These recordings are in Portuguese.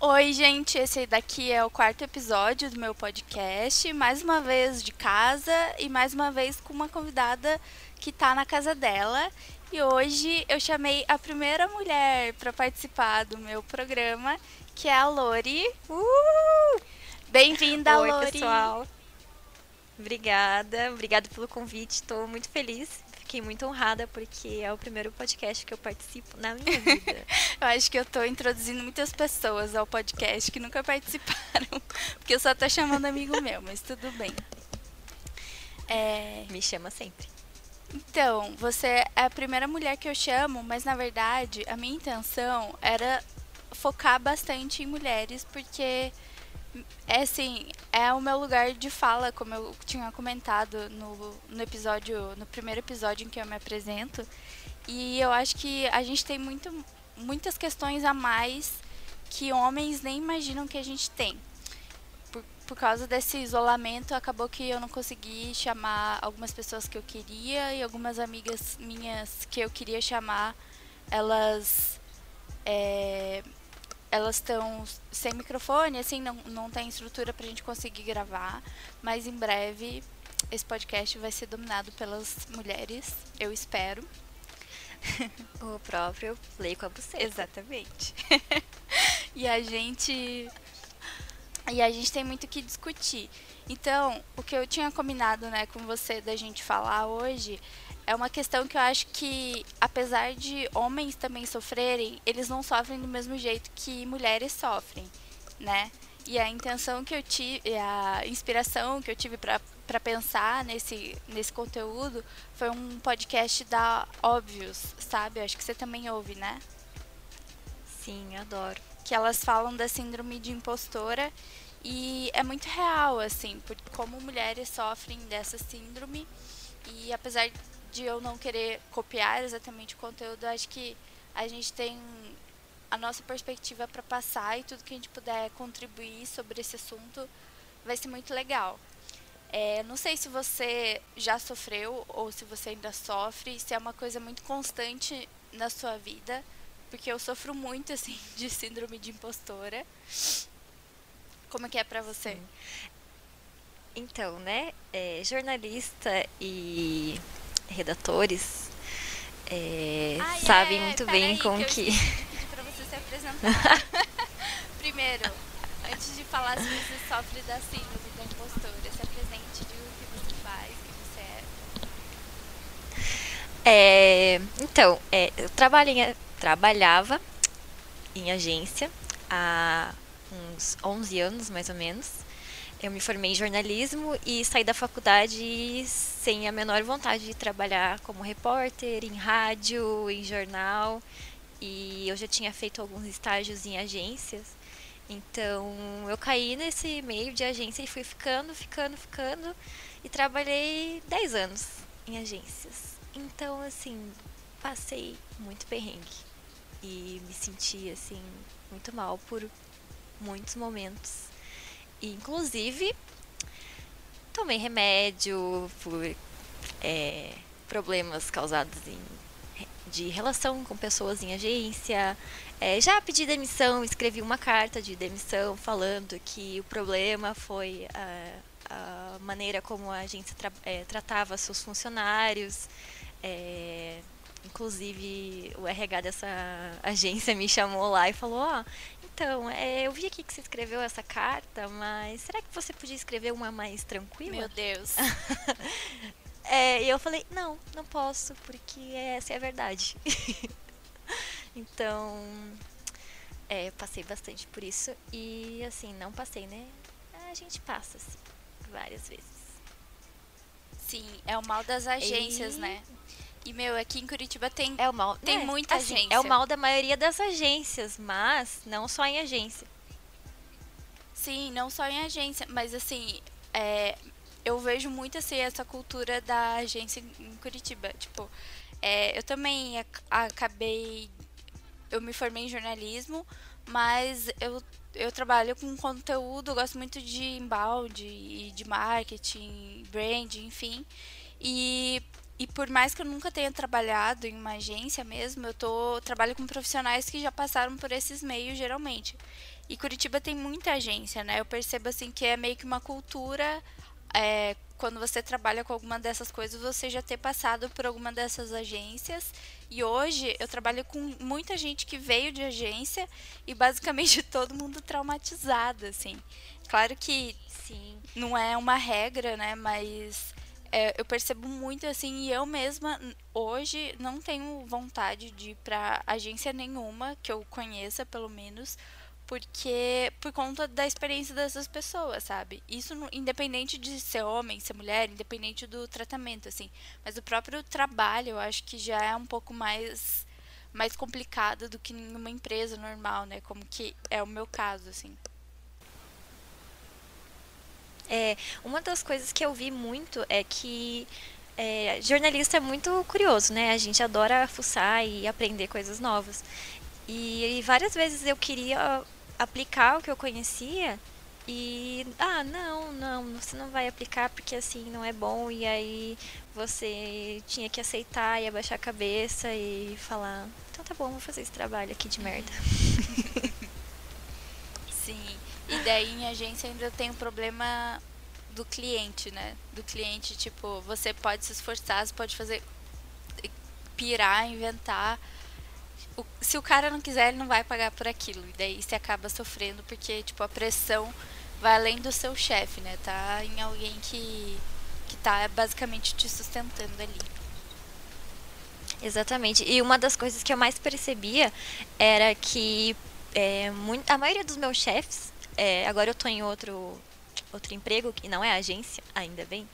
Oi, gente, esse daqui é o quarto episódio do meu podcast, mais uma vez de casa e mais uma vez com uma convidada que tá na casa dela. E hoje eu chamei a primeira mulher para participar do meu programa, que é a Lori. Uh! Bem-vinda, Oi, Lori. pessoal. Obrigada, obrigada pelo convite. Estou muito feliz. Fiquei muito honrada porque é o primeiro podcast que eu participo na minha vida. Eu acho que eu tô introduzindo muitas pessoas ao podcast que nunca participaram, porque eu só tô chamando amigo meu, mas tudo bem. É, Me chama sempre. Então, você é a primeira mulher que eu chamo, mas na verdade a minha intenção era focar bastante em mulheres, porque é assim, é o meu lugar de fala, como eu tinha comentado no, no episódio, no primeiro episódio em que eu me apresento. E eu acho que a gente tem muito, muitas questões a mais que homens nem imaginam que a gente tem por, por causa desse isolamento, acabou que eu não consegui chamar algumas pessoas que eu queria e algumas amigas minhas que eu queria chamar, elas é, elas estão sem microfone, assim, não, não tem estrutura pra gente conseguir gravar, mas em breve esse podcast vai ser dominado pelas mulheres, eu espero. O próprio Play com a buceta. Exatamente. e a gente e a gente tem muito o que discutir. Então, o que eu tinha combinado, né, com você da gente falar hoje é uma questão que eu acho que apesar de homens também sofrerem, eles não sofrem do mesmo jeito que mulheres sofrem, né? E a intenção que eu tive, a inspiração que eu tive para pensar nesse, nesse conteúdo foi um podcast da Óbvios, sabe? Eu acho que você também ouve, né? Sim, adoro. Que elas falam da síndrome de impostora e é muito real, assim, por como mulheres sofrem dessa síndrome. E apesar de eu não querer copiar exatamente o conteúdo, acho que a gente tem a nossa perspectiva para passar e tudo que a gente puder contribuir sobre esse assunto vai ser muito legal. É, não sei se você já sofreu ou se você ainda sofre, se é uma coisa muito constante na sua vida, porque eu sofro muito assim de síndrome de impostora. Como que é para você? Sim. Então, né, é, jornalista e redatores é, ah, sabem é, muito bem com que. pra você se apresentar. Primeiro, antes de falar se você sofre da síndrome da impostora, se apresente, diga o que você faz, o que você é. É, então, é, eu em- trabalhava em agência há uns 11 anos, mais ou menos. Eu me formei em jornalismo e saí da faculdade sem a menor vontade de trabalhar como repórter, em rádio, em jornal. E eu já tinha feito alguns estágios em agências. Então, eu caí nesse meio de agência e fui ficando, ficando, ficando. E trabalhei 10 anos em agências. Então, assim, passei muito perrengue. E me senti, assim, muito mal por muitos momentos. E, inclusive, tomei remédio por é, problemas causados em, de relação com pessoas em agência. É, já pedi demissão, escrevi uma carta de demissão falando que o problema foi a, a maneira como a agência tra é, tratava seus funcionários. É, inclusive, o RH dessa agência me chamou lá e falou: Ó, oh, então, é, eu vi aqui que você escreveu essa carta, mas será que você podia escrever uma mais tranquila? Meu Deus. é, e eu falei: Não, não posso, porque essa é a verdade. então, é, passei bastante por isso. E, assim, não passei, né? A gente passa, assim, várias vezes. Sim, é o mal das agências, E- né? E, meu, aqui em Curitiba tem. É o mal. Tem né, muita assim, agência. É o mal da maioria das agências, mas não só em agência. Sim, não só em agência, mas assim, é, eu vejo muito assim essa cultura da agência em Curitiba. Tipo, é, eu também ac- acabei. Eu me formei em jornalismo, mas eu, eu trabalho com conteúdo, eu gosto muito de embalde e de marketing, brand, enfim. E e por mais que eu nunca tenha trabalhado em uma agência mesmo, eu tô trabalho com profissionais que já passaram por esses meios geralmente. E Curitiba tem muita agência, né? Eu percebo assim que é meio que uma cultura é, quando você trabalha com alguma dessas coisas, você já ter passado por alguma dessas agências. E hoje eu trabalho com muita gente que veio de agência e basicamente todo mundo traumatizado, assim. Claro que Sim. não é uma regra, né? Mas é, eu percebo muito assim, e eu mesma hoje não tenho vontade de ir pra agência nenhuma, que eu conheça pelo menos, porque por conta da experiência dessas pessoas, sabe? Isso independente de ser homem, ser mulher, independente do tratamento, assim. Mas o próprio trabalho, eu acho que já é um pouco mais mais complicado do que em uma empresa normal, né? Como que é o meu caso, assim. É, uma das coisas que eu vi muito é que é, jornalista é muito curioso, né? A gente adora fuçar e aprender coisas novas. E, e, várias vezes eu queria aplicar o que eu conhecia e ah, não, não, você não vai aplicar porque assim não é bom e aí você tinha que aceitar e abaixar a cabeça e falar, então tá bom, vou fazer esse trabalho aqui de merda. Sim. E daí em agência ainda tem o problema do cliente, né? Do cliente, tipo, você pode se esforçar, você pode fazer pirar, inventar. O, se o cara não quiser, ele não vai pagar por aquilo. E daí você acaba sofrendo porque, tipo, a pressão vai além do seu chefe, né? Tá em alguém que, que tá basicamente te sustentando ali. Exatamente. E uma das coisas que eu mais percebia era que é, muito, a maioria dos meus chefes é, agora eu tô em outro, outro emprego, que não é agência, ainda bem.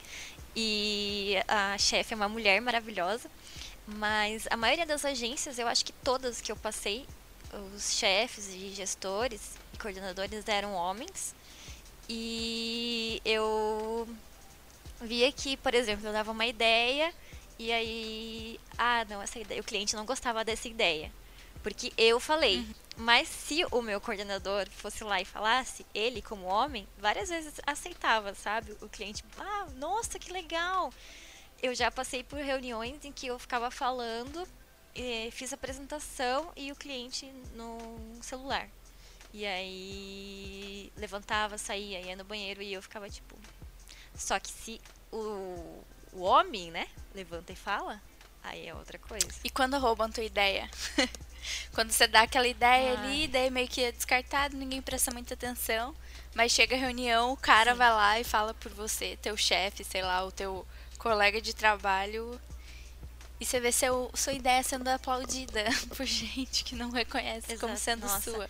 E a chefe é uma mulher maravilhosa. Mas a maioria das agências, eu acho que todas que eu passei, os chefes e gestores e coordenadores eram homens. E eu via que, por exemplo, eu dava uma ideia e aí, ah, não, essa ideia, o cliente não gostava dessa ideia, porque eu falei. Uhum. Mas se o meu coordenador fosse lá e falasse, ele como homem, várias vezes aceitava, sabe? O cliente, ah, nossa, que legal. Eu já passei por reuniões em que eu ficava falando, fiz a apresentação e o cliente no celular. E aí levantava, saía, ia no banheiro e eu ficava tipo. Só que se o, o homem, né, levanta e fala, aí é outra coisa. E quando roubam tua ideia? Quando você dá aquela ideia ah. ali, daí meio que é descartado, ninguém presta muita atenção. Mas chega a reunião, o cara Sim. vai lá e fala por você, teu chefe, sei lá, o teu colega de trabalho. E você vê seu, sua ideia sendo aplaudida por gente que não reconhece Exato. como sendo Nossa. sua.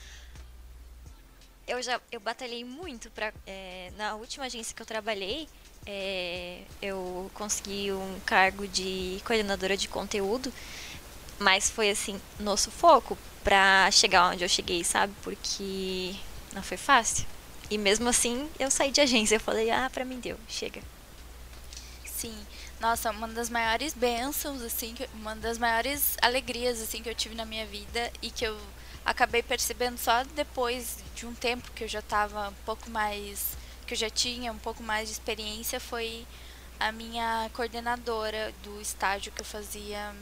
Eu já eu batalhei muito para é, na última agência que eu trabalhei, é, eu consegui um cargo de coordenadora de conteúdo mas foi assim, no sufoco pra chegar onde eu cheguei, sabe? Porque não foi fácil. E mesmo assim, eu saí de agência. Eu falei, ah, pra mim deu, chega. Sim. Nossa, uma das maiores bênçãos, assim, uma das maiores alegrias, assim, que eu tive na minha vida e que eu acabei percebendo só depois de um tempo que eu já tava um pouco mais. Que eu já tinha um pouco mais de experiência foi a minha coordenadora do estágio que eu fazia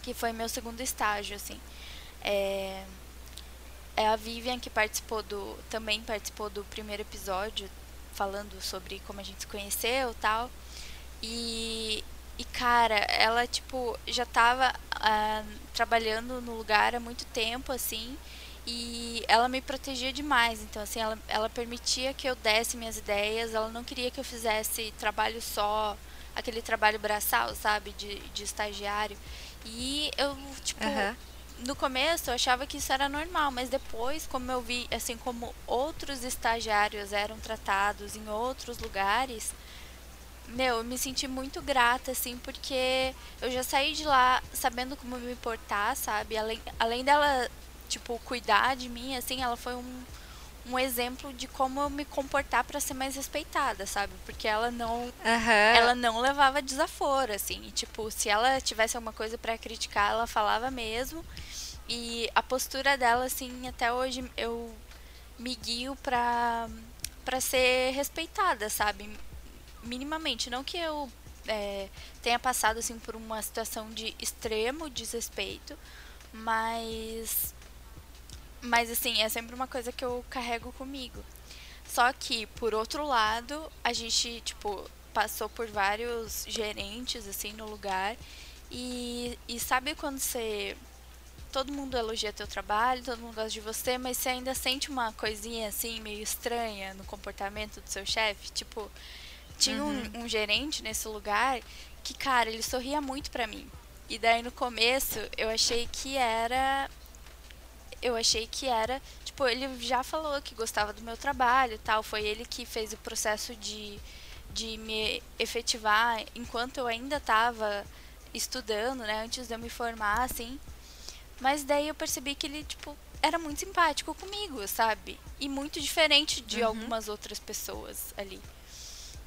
que foi meu segundo estágio, assim. É, é a Vivian que participou do. também participou do primeiro episódio, falando sobre como a gente se conheceu tal. E, e cara, ela tipo já tava ah, trabalhando no lugar há muito tempo, assim, e ela me protegia demais. Então, assim, ela, ela permitia que eu desse minhas ideias, ela não queria que eu fizesse trabalho só, aquele trabalho braçal, sabe, de, de estagiário. E eu, tipo, uhum. no começo eu achava que isso era normal, mas depois, como eu vi, assim, como outros estagiários eram tratados em outros lugares, meu, eu me senti muito grata, assim, porque eu já saí de lá sabendo como me portar, sabe? Além, além dela, tipo, cuidar de mim, assim, ela foi um um exemplo de como eu me comportar para ser mais respeitada, sabe? Porque ela não uhum. ela não levava desaforo, assim. E, tipo, se ela tivesse alguma coisa para criticar, ela falava mesmo. E a postura dela, assim, até hoje eu me guio pra, pra ser respeitada, sabe? Minimamente. Não que eu é, tenha passado assim por uma situação de extremo desrespeito, mas mas assim, é sempre uma coisa que eu carrego comigo. Só que, por outro lado, a gente, tipo, passou por vários gerentes, assim, no lugar. E, e sabe quando você. Todo mundo elogia teu trabalho, todo mundo gosta de você, mas você ainda sente uma coisinha, assim, meio estranha no comportamento do seu chefe? Tipo, tinha uhum. um, um gerente nesse lugar que, cara, ele sorria muito pra mim. E daí no começo eu achei que era eu achei que era, tipo, ele já falou que gostava do meu trabalho e tal, foi ele que fez o processo de, de me efetivar enquanto eu ainda estava estudando, né, antes de eu me formar, assim. Mas daí eu percebi que ele, tipo, era muito simpático comigo, sabe? E muito diferente de uhum. algumas outras pessoas ali.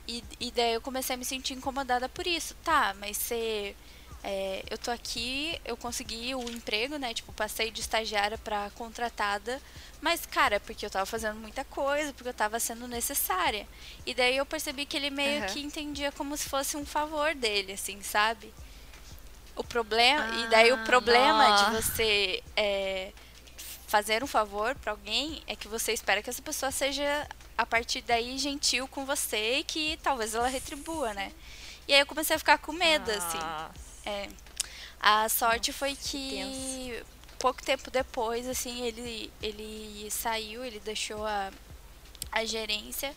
E, e daí eu comecei a me sentir incomodada por isso. Tá, mas você é, eu tô aqui, eu consegui o emprego, né? Tipo, passei de estagiária para contratada. Mas, cara, porque eu tava fazendo muita coisa, porque eu tava sendo necessária. E daí eu percebi que ele meio uhum. que entendia como se fosse um favor dele, assim, sabe? O problema. Ah, e daí o ah, problema de você é, fazer um favor para alguém é que você espera que essa pessoa seja, a partir daí, gentil com você e que talvez ela retribua, né? E aí eu comecei a ficar com medo, assim. É. A sorte foi que pouco tempo depois, assim, ele, ele saiu, ele deixou a, a gerência.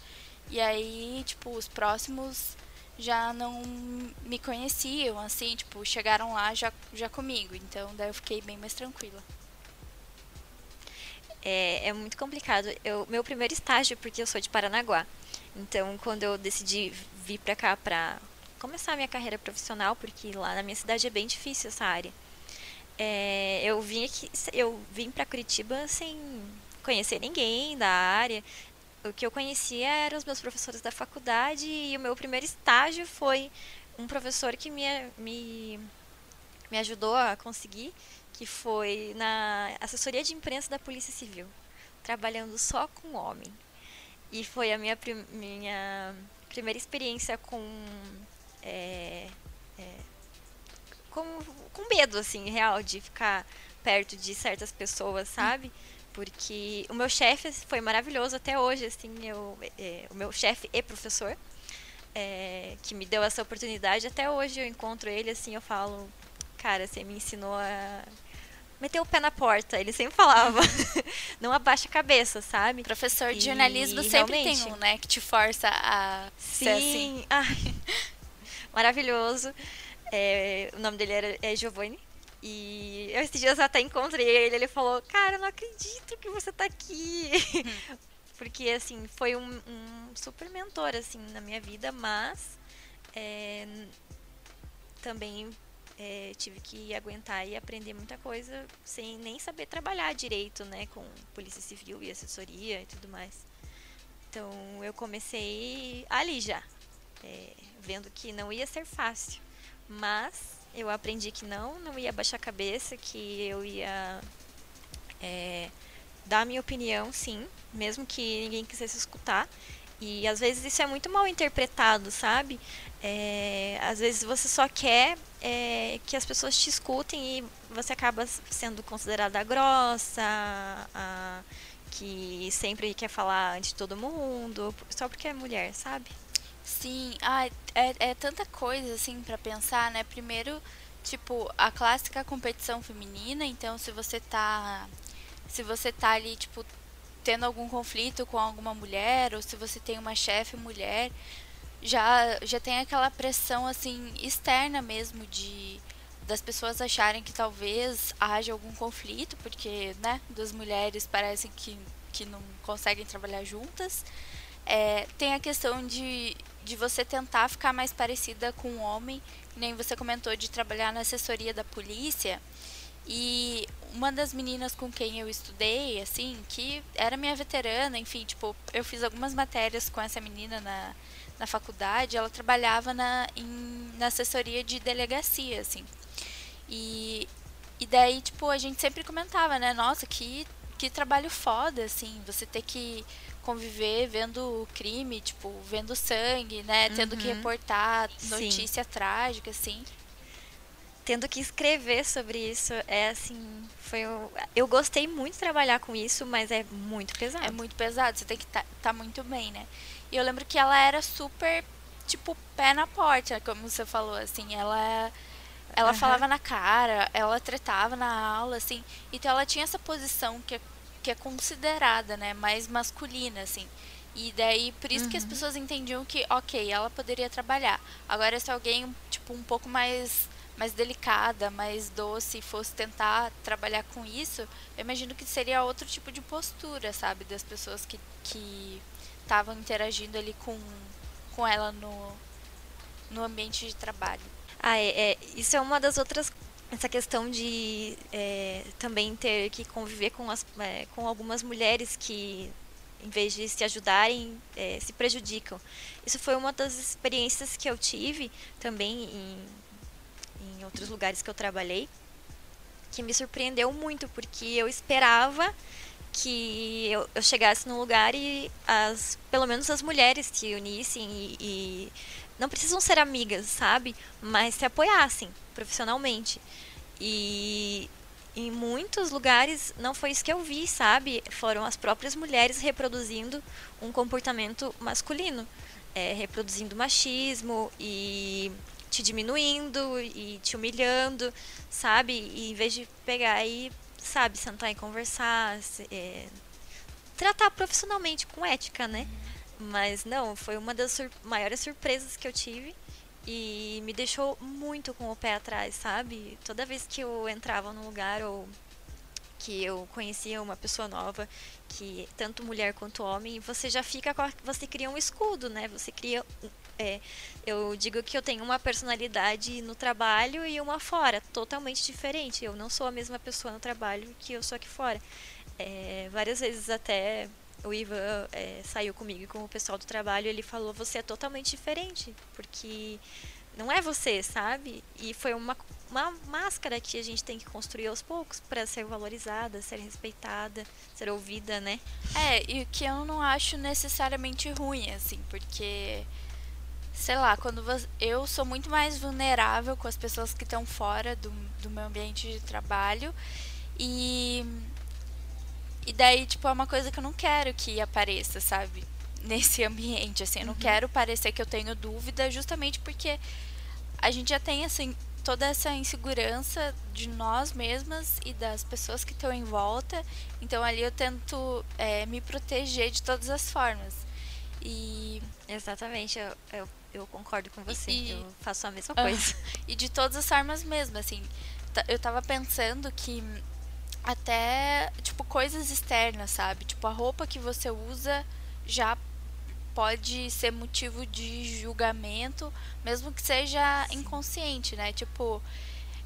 E aí, tipo, os próximos já não me conheciam, assim, tipo, chegaram lá já, já comigo. Então, daí eu fiquei bem mais tranquila. É, é muito complicado. Eu, meu primeiro estágio, porque eu sou de Paranaguá. Então, quando eu decidi vir pra cá, pra começar a minha carreira profissional, porque lá na minha cidade é bem difícil essa área. É, eu vim aqui, eu vim para Curitiba sem conhecer ninguém da área. O que eu conhecia eram os meus professores da faculdade e o meu primeiro estágio foi um professor que me, me, me ajudou a conseguir, que foi na assessoria de imprensa da Polícia Civil, trabalhando só com homem. E foi a minha, minha primeira experiência com é, é, com, com medo, assim, real, de ficar perto de certas pessoas, sabe? Porque o meu chefe foi maravilhoso até hoje, assim, eu, é, o meu chefe e professor, é, que me deu essa oportunidade, até hoje eu encontro ele, assim, eu falo, cara, você me ensinou a meter o pé na porta, ele sempre falava, não abaixa a cabeça, sabe? Professor de e, jornalismo sempre tem um, né, que te força a sim, ser assim. Ai, maravilhoso. É, o nome dele era, é Giovanni. E eu esses dias até encontrei ele, ele falou, cara, eu não acredito que você tá aqui. Hum. Porque, assim, foi um, um, super mentor, assim, na minha vida, mas é, também é, tive que aguentar e aprender muita coisa sem nem saber trabalhar direito, né, com polícia civil e assessoria e tudo mais. Então, eu comecei ali já, é, vendo que não ia ser fácil. Mas eu aprendi que não, não ia baixar a cabeça, que eu ia é, dar a minha opinião, sim, mesmo que ninguém quisesse escutar. E às vezes isso é muito mal interpretado, sabe? É, às vezes você só quer é, que as pessoas te escutem e você acaba sendo considerada grossa, a, que sempre quer falar antes de todo mundo, só porque é mulher, sabe? Sim, ah, é, é tanta coisa assim para pensar, né? Primeiro, tipo, a clássica competição feminina, então se você tá se você tá ali, tipo, tendo algum conflito com alguma mulher ou se você tem uma chefe mulher, já já tem aquela pressão assim externa mesmo de das pessoas acharem que talvez haja algum conflito, porque, né, duas mulheres parecem que que não conseguem trabalhar juntas. É, tem a questão de de você tentar ficar mais parecida com um homem, nem você comentou de trabalhar na assessoria da polícia. E uma das meninas com quem eu estudei, assim, que era minha veterana, enfim, tipo, eu fiz algumas matérias com essa menina na, na faculdade, ela trabalhava na, em, na assessoria de delegacia, assim. E, e daí, tipo, a gente sempre comentava, né, nossa, que que trabalho foda, assim, você ter que conviver vendo crime, tipo, vendo sangue, né? Uhum. Tendo que uhum. reportar notícia Sim. trágica, assim. Tendo que escrever sobre isso, é assim, foi um... eu gostei muito de trabalhar com isso, mas é muito pesado. É muito pesado, você tem que estar tá, tá muito bem, né? E eu lembro que ela era super, tipo, pé na porta, como você falou, assim, ela ela uhum. falava na cara, ela tretava na aula, assim. Então ela tinha essa posição que é, que é considerada, né, mais masculina, assim. E daí, por isso uhum. que as uhum. pessoas entendiam que, ok, ela poderia trabalhar. Agora, se alguém, tipo, um pouco mais, mais delicada, mais doce, fosse tentar trabalhar com isso, eu imagino que seria outro tipo de postura, sabe? Das pessoas que estavam interagindo ali com, com ela no, no ambiente de trabalho. Ah, é, é, isso é uma das outras essa questão de é, também ter que conviver com, as, é, com algumas mulheres que, em vez de se ajudarem, é, se prejudicam. Isso foi uma das experiências que eu tive também em, em outros lugares que eu trabalhei, que me surpreendeu muito, porque eu esperava que eu, eu chegasse num lugar e as, pelo menos as mulheres se unissem e, e não precisam ser amigas, sabe? Mas se apoiassem profissionalmente. E em muitos lugares não foi isso que eu vi, sabe? Foram as próprias mulheres reproduzindo um comportamento masculino, é, reproduzindo machismo e te diminuindo e te humilhando, sabe? E em vez de pegar e, sabe, sentar e conversar, é, tratar profissionalmente com ética, né? Mas não, foi uma das sur maiores surpresas que eu tive e me deixou muito com o pé atrás, sabe? Toda vez que eu entrava num lugar ou que eu conhecia uma pessoa nova, que tanto mulher quanto homem, você já fica com a, você cria um escudo, né? Você cria é, eu digo que eu tenho uma personalidade no trabalho e uma fora, totalmente diferente. Eu não sou a mesma pessoa no trabalho que eu sou aqui fora. É, várias vezes até o Ivan é, saiu comigo e com o pessoal do trabalho, ele falou: você é totalmente diferente, porque não é você, sabe? E foi uma, uma máscara que a gente tem que construir aos poucos para ser valorizada, ser respeitada, ser ouvida, né? É, e que eu não acho necessariamente ruim, assim, porque. Sei lá, quando você, eu sou muito mais vulnerável com as pessoas que estão fora do, do meu ambiente de trabalho e e daí, tipo, é uma coisa que eu não quero que apareça, sabe? Nesse ambiente, assim. Eu não uhum. quero parecer que eu tenho dúvida, justamente porque a gente já tem, assim, toda essa insegurança de nós mesmas e das pessoas que estão em volta. Então ali eu tento é, me proteger de todas as formas. E. Exatamente, eu, eu, eu concordo com você. E, eu faço a mesma coisa. E de todas as formas mesmo, assim. Eu tava pensando que até, tipo, coisas externas, sabe? Tipo, a roupa que você usa já pode ser motivo de julgamento, mesmo que seja inconsciente, né? Tipo,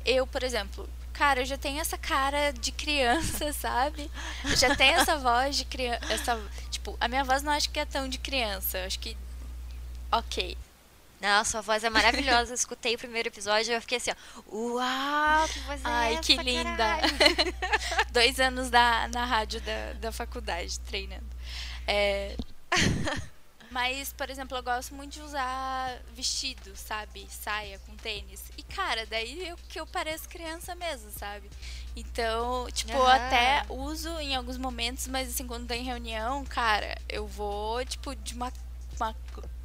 eu, por exemplo, cara, eu já tenho essa cara de criança, sabe? Eu já tenho essa voz de criança, essa, tipo, a minha voz não acho que é tão de criança, eu acho que OK, não, sua voz é maravilhosa. Eu escutei o primeiro episódio e eu fiquei assim, ó. Uau, que voz é Ai, essa, que linda. Dois anos da, na rádio da, da faculdade, treinando. É... Mas, por exemplo, eu gosto muito de usar vestido, sabe? Saia com tênis. E, cara, daí eu, que eu pareço criança mesmo, sabe? Então, tipo, uhum. eu até uso em alguns momentos, mas assim, quando tem reunião, cara, eu vou, tipo, de uma, uma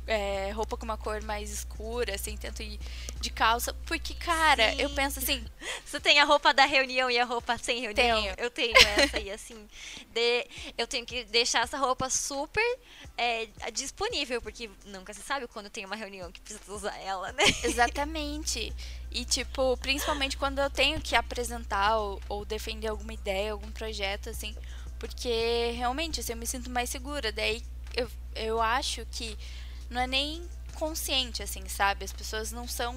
é, roupa com uma cor mais escura, assim, tento ir de calça. Porque, cara, Sim. eu penso assim. Você tem a roupa da reunião e a roupa sem reunião? Tenho. Eu tenho essa e assim. De, eu tenho que deixar essa roupa super é, disponível, porque nunca se sabe quando tem uma reunião que precisa usar ela, né? Exatamente. E, tipo, principalmente quando eu tenho que apresentar ou, ou defender alguma ideia, algum projeto, assim. Porque realmente, assim, eu me sinto mais segura. Daí eu, eu acho que não é nem consciente, assim, sabe? As pessoas não são,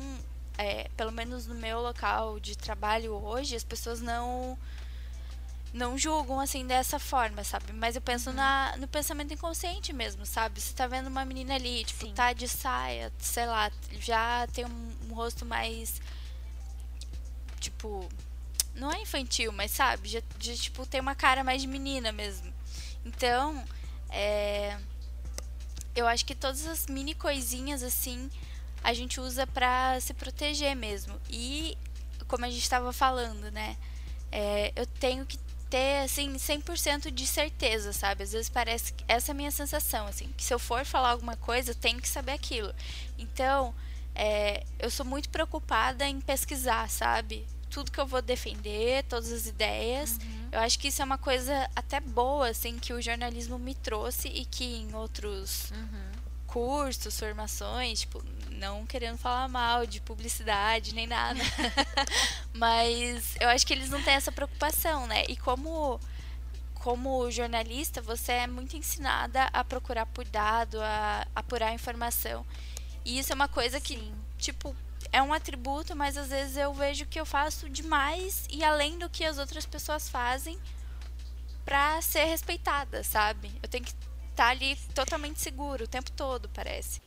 é, pelo menos no meu local de trabalho hoje, as pessoas não não julgam assim dessa forma, sabe? Mas eu penso uhum. na, no pensamento inconsciente mesmo, sabe? Você tá vendo uma menina ali, tipo, Sim. tá de saia, sei lá, já tem um, um rosto mais tipo Não é infantil, mas sabe? Já, já tipo, tem uma cara mais de menina mesmo. Então, é. Eu acho que todas as mini coisinhas assim a gente usa pra se proteger mesmo. E, como a gente estava falando, né? É, eu tenho que ter, assim, 100% de certeza, sabe? Às vezes parece que essa é a minha sensação, assim, que se eu for falar alguma coisa, eu tenho que saber aquilo. Então, é, eu sou muito preocupada em pesquisar, sabe? Tudo que eu vou defender, todas as ideias. Uhum. Eu acho que isso é uma coisa até boa, assim, que o jornalismo me trouxe e que em outros uhum. cursos, formações, tipo, não querendo falar mal de publicidade nem nada. Mas eu acho que eles não têm essa preocupação, né? E como como jornalista, você é muito ensinada a procurar por dado, a apurar informação. E isso é uma coisa que, Sim. tipo, é um atributo, mas às vezes eu vejo que eu faço demais e além do que as outras pessoas fazem para ser respeitada, sabe? Eu tenho que estar tá ali totalmente seguro o tempo todo, parece.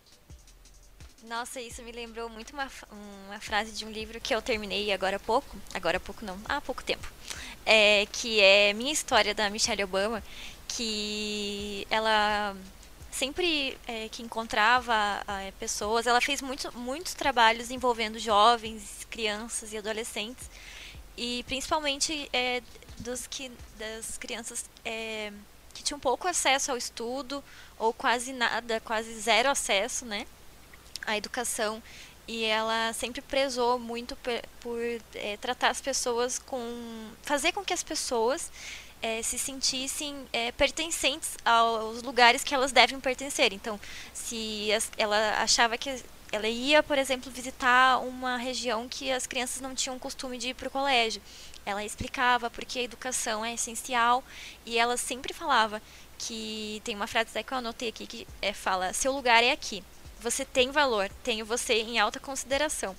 Nossa, isso me lembrou muito uma, uma frase de um livro que eu terminei agora há pouco. Agora há pouco não, há pouco tempo. É, que é Minha História da Michelle Obama, que ela sempre é, que encontrava é, pessoas, ela fez muito, muitos trabalhos envolvendo jovens, crianças e adolescentes, e principalmente é, dos que, das crianças é, que tinham pouco acesso ao estudo, ou quase nada, quase zero acesso, né? a educação e ela sempre prezou muito por, por é, tratar as pessoas com fazer com que as pessoas é, se sentissem é, pertencentes aos lugares que elas devem pertencer. Então, se as, ela achava que ela ia, por exemplo, visitar uma região que as crianças não tinham costume de ir para o colégio, ela explicava porque a educação é essencial e ela sempre falava que tem uma frase que eu anotei aqui que é, fala: seu lugar é aqui você tem valor, tenho você em alta consideração.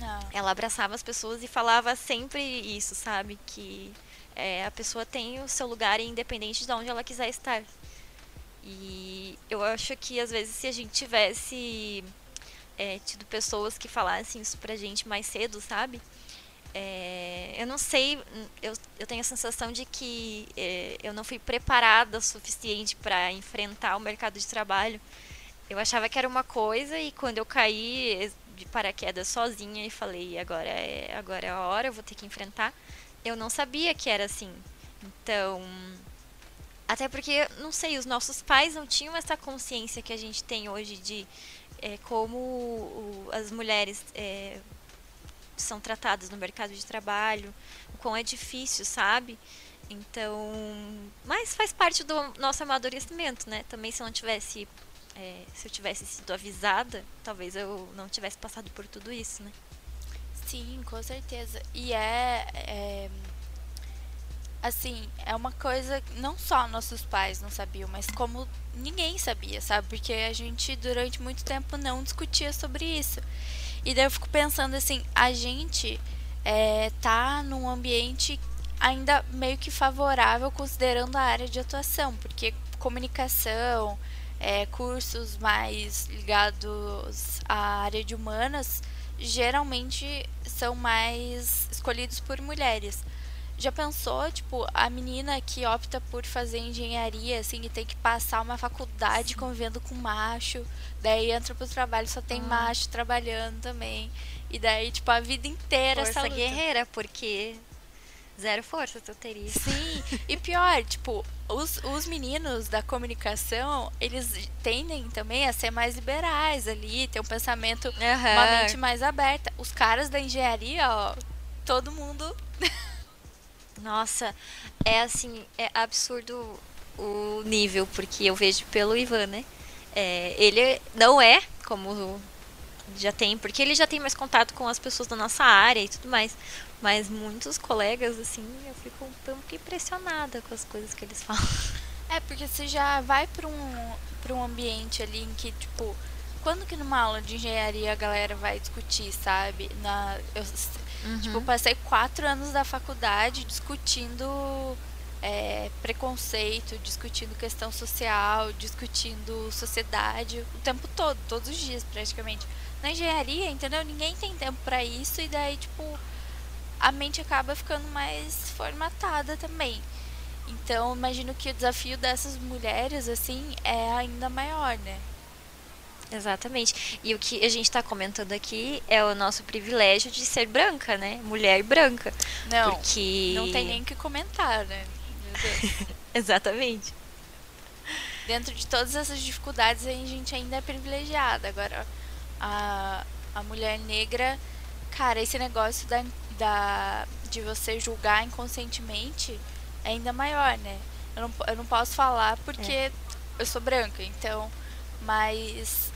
Ah. Ela abraçava as pessoas e falava sempre isso, sabe? Que é, a pessoa tem o seu lugar independente de onde ela quiser estar. E eu acho que às vezes se a gente tivesse é, tido pessoas que falassem isso pra gente mais cedo, sabe? É, eu não sei, eu, eu tenho a sensação de que é, eu não fui preparada o suficiente para enfrentar o mercado de trabalho eu achava que era uma coisa e quando eu caí de paraquedas sozinha e falei, agora é, agora é a hora, eu vou ter que enfrentar, eu não sabia que era assim. Então, até porque, não sei, os nossos pais não tinham essa consciência que a gente tem hoje de é, como o, as mulheres é, são tratadas no mercado de trabalho, o quão é difícil, sabe? Então, mas faz parte do nosso amadurecimento, né? Também se eu não tivesse é, se eu tivesse sido avisada, talvez eu não tivesse passado por tudo isso, né? Sim, com certeza. E é, é assim, é uma coisa não só nossos pais não sabiam, mas como ninguém sabia, sabe? Porque a gente durante muito tempo não discutia sobre isso. E daí eu fico pensando assim, a gente é, tá num ambiente ainda meio que favorável considerando a área de atuação, porque comunicação, é, cursos mais ligados à área de humanas geralmente são mais escolhidos por mulheres. Já pensou, tipo, a menina que opta por fazer engenharia, assim, e tem que passar uma faculdade Sim. convivendo com macho, daí entra pro trabalho, só tem ah. macho trabalhando também. E daí, tipo, a vida inteira Força essa luta. guerreira, porque zero força tu teria. Sim, e pior, tipo, os, os meninos da comunicação, eles tendem também a ser mais liberais ali, ter um pensamento, uhum. uma mente mais aberta. Os caras da engenharia, ó, todo mundo. Nossa, é assim, é absurdo o nível, porque eu vejo pelo Ivan, né? É, ele não é como já tem, porque ele já tem mais contato com as pessoas da nossa área e tudo mais. Mas muitos colegas, assim, eu fico um pouco impressionada com as coisas que eles falam. É, porque você já vai para um, pra um ambiente ali em que, tipo, quando que numa aula de engenharia a galera vai discutir, sabe? Na, eu, uhum. Tipo, passei quatro anos da faculdade discutindo é, preconceito, discutindo questão social, discutindo sociedade o tempo todo, todos os dias praticamente. Na engenharia, entendeu? Ninguém tem tempo para isso e daí, tipo, a mente acaba ficando mais formatada também. Então, imagino que o desafio dessas mulheres, assim, é ainda maior, né? Exatamente. E o que a gente está comentando aqui é o nosso privilégio de ser branca, né? Mulher branca. Não, porque... não tem nem o que comentar, né? Exatamente. Dentro de todas essas dificuldades, a gente ainda é privilegiada. Agora, a, a mulher negra, cara, esse negócio da, da, de você julgar inconscientemente é ainda maior, né? Eu não, eu não posso falar porque é. eu sou branca, então. Mas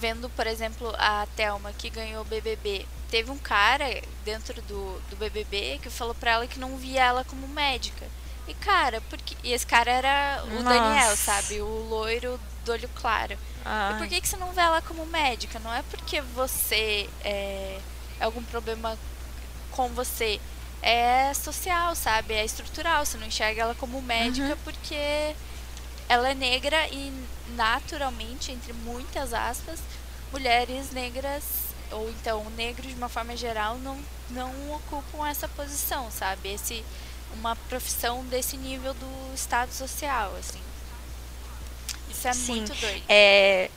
vendo, por exemplo, a Thelma que ganhou o BBB, teve um cara dentro do, do BBB que falou pra ela que não via ela como médica. E cara, porque e esse cara era o Nossa. Daniel, sabe? O loiro do olho claro. Ai. E por que, que você não vê ela como médica? Não é porque você é, algum problema com você. É social, sabe? É estrutural. Você não enxerga ela como médica uhum. porque ela é negra e naturalmente, entre muitas aspas, mulheres negras ou então negros de uma forma geral não não ocupam essa posição, sabe? Esse uma profissão desse nível do estado social, assim. Isso é Sim, muito doido. É,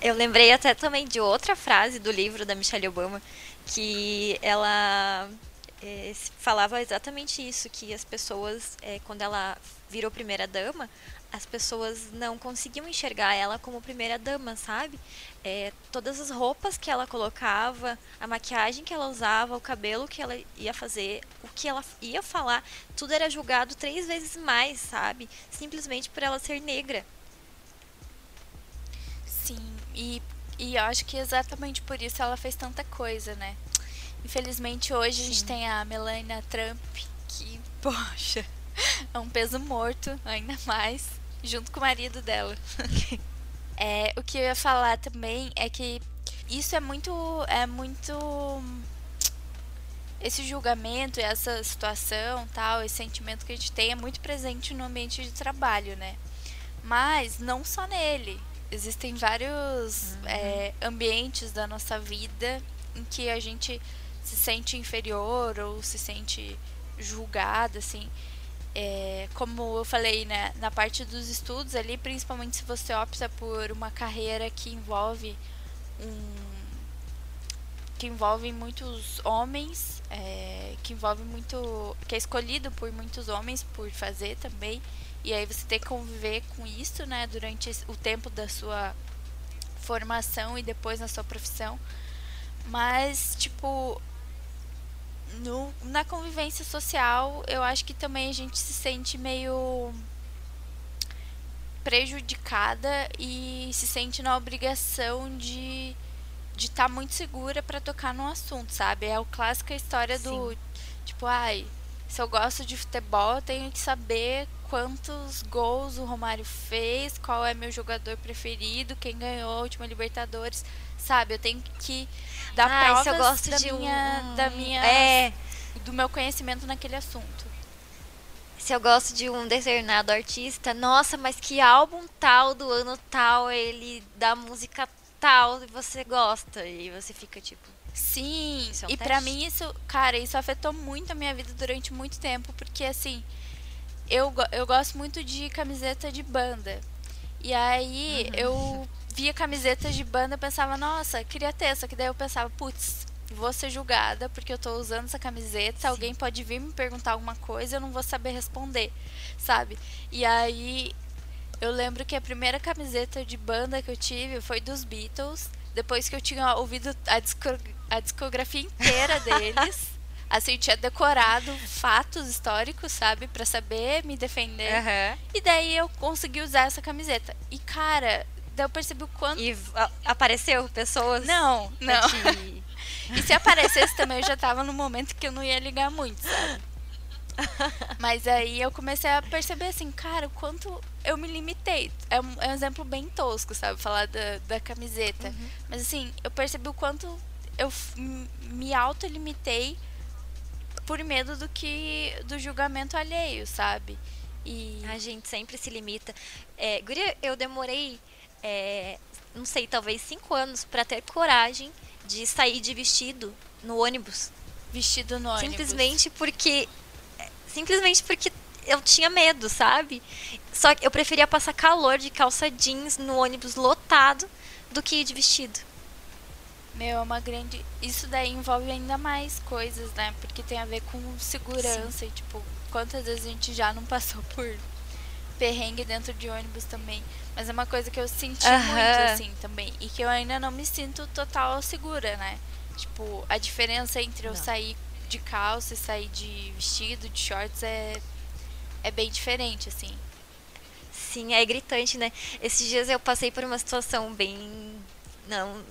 eu lembrei até também de outra frase do livro da Michelle Obama que ela é, falava exatamente isso, que as pessoas, é, quando ela virou primeira dama, as pessoas não conseguiam enxergar ela como primeira dama, sabe? É, todas as roupas que ela colocava, a maquiagem que ela usava, o cabelo que ela ia fazer, o que ela ia falar, tudo era julgado três vezes mais, sabe? Simplesmente por ela ser negra. Sim, e, e eu acho que exatamente por isso ela fez tanta coisa, né? Infelizmente hoje Sim. a gente tem a Melania Trump, que, poxa, é um peso morto, ainda mais junto com o marido dela. é, o que eu ia falar também é que isso é muito. É muito. Esse julgamento, essa situação, tal, esse sentimento que a gente tem é muito presente no ambiente de trabalho, né? Mas não só nele. Existem vários uhum. é, ambientes da nossa vida em que a gente se sente inferior ou se sente julgada, assim. É, como eu falei, né, na parte dos estudos ali, principalmente se você opta por uma carreira que envolve um que envolve muitos homens, é, que envolve muito, que é escolhido por muitos homens por fazer também, e aí você tem que conviver com isso, né, durante o tempo da sua formação e depois na sua profissão. Mas, tipo, no, na convivência social, eu acho que também a gente se sente meio prejudicada e se sente na obrigação de de estar tá muito segura para tocar no assunto, sabe? É a clássica história Sim. do tipo, ai, se eu gosto de futebol, eu tenho que saber quantos gols o Romário fez, qual é meu jogador preferido, quem ganhou a última Libertadores, sabe? Eu tenho que dar ah, provas eu gosto da, de minha, um... da minha é... do meu conhecimento naquele assunto. Se eu gosto de um determinado artista, nossa, mas que álbum tal do ano tal, ele da música tal e você gosta e você fica tipo Sim, é e para mim isso, cara, isso afetou muito a minha vida durante muito tempo, porque assim, eu, eu gosto muito de camiseta de banda. E aí uhum. eu via camisetas de banda e pensava, nossa, queria ter, só que daí eu pensava, putz, vou ser julgada porque eu tô usando essa camiseta, Sim. alguém pode vir me perguntar alguma coisa, eu não vou saber responder, sabe? E aí eu lembro que a primeira camiseta de banda que eu tive foi dos Beatles, depois que eu tinha ouvido a, a discografia inteira deles. assim, eu tinha decorado fatos históricos, sabe? para saber me defender. Uhum. E daí eu consegui usar essa camiseta. E, cara, Daí eu percebi o quanto. E apareceu pessoas? Não, não. Te... e se aparecesse também, eu já tava no momento que eu não ia ligar muito, sabe? Mas aí eu comecei a perceber assim, cara, o quanto eu me limitei. É um, é um exemplo bem tosco, sabe? Falar da, da camiseta. Uhum. Mas assim, eu percebi o quanto eu me autolimitei por medo do que. do julgamento alheio, sabe? E... A gente sempre se limita. É, Guria, eu demorei é, não sei, talvez cinco anos para ter coragem de sair de vestido no ônibus. vestido no ônibus? Simplesmente porque. Simplesmente porque eu tinha medo, sabe? Só que eu preferia passar calor de calça jeans no ônibus lotado do que ir de vestido. Meu, é uma grande. Isso daí envolve ainda mais coisas, né? Porque tem a ver com segurança Sim. e, tipo, quantas vezes a gente já não passou por perrengue dentro de ônibus também. Mas é uma coisa que eu senti muito, assim, também. E que eu ainda não me sinto total segura, né? Tipo, a diferença entre não. eu sair de calça e sair de vestido, de shorts, é, é bem diferente, assim. Sim, é gritante, né? Esses dias eu passei por uma situação bem. Não,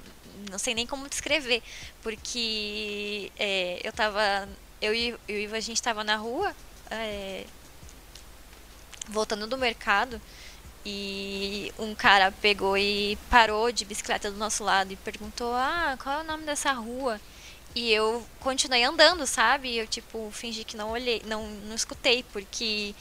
não sei nem como descrever. Porque é, eu tava. Eu e, eu e a gente tava na rua. É, voltando do mercado e um cara pegou e parou de bicicleta do nosso lado e perguntou: "Ah, qual é o nome dessa rua?" E eu continuei andando, sabe? Eu tipo fingi que não olhei, não não escutei porque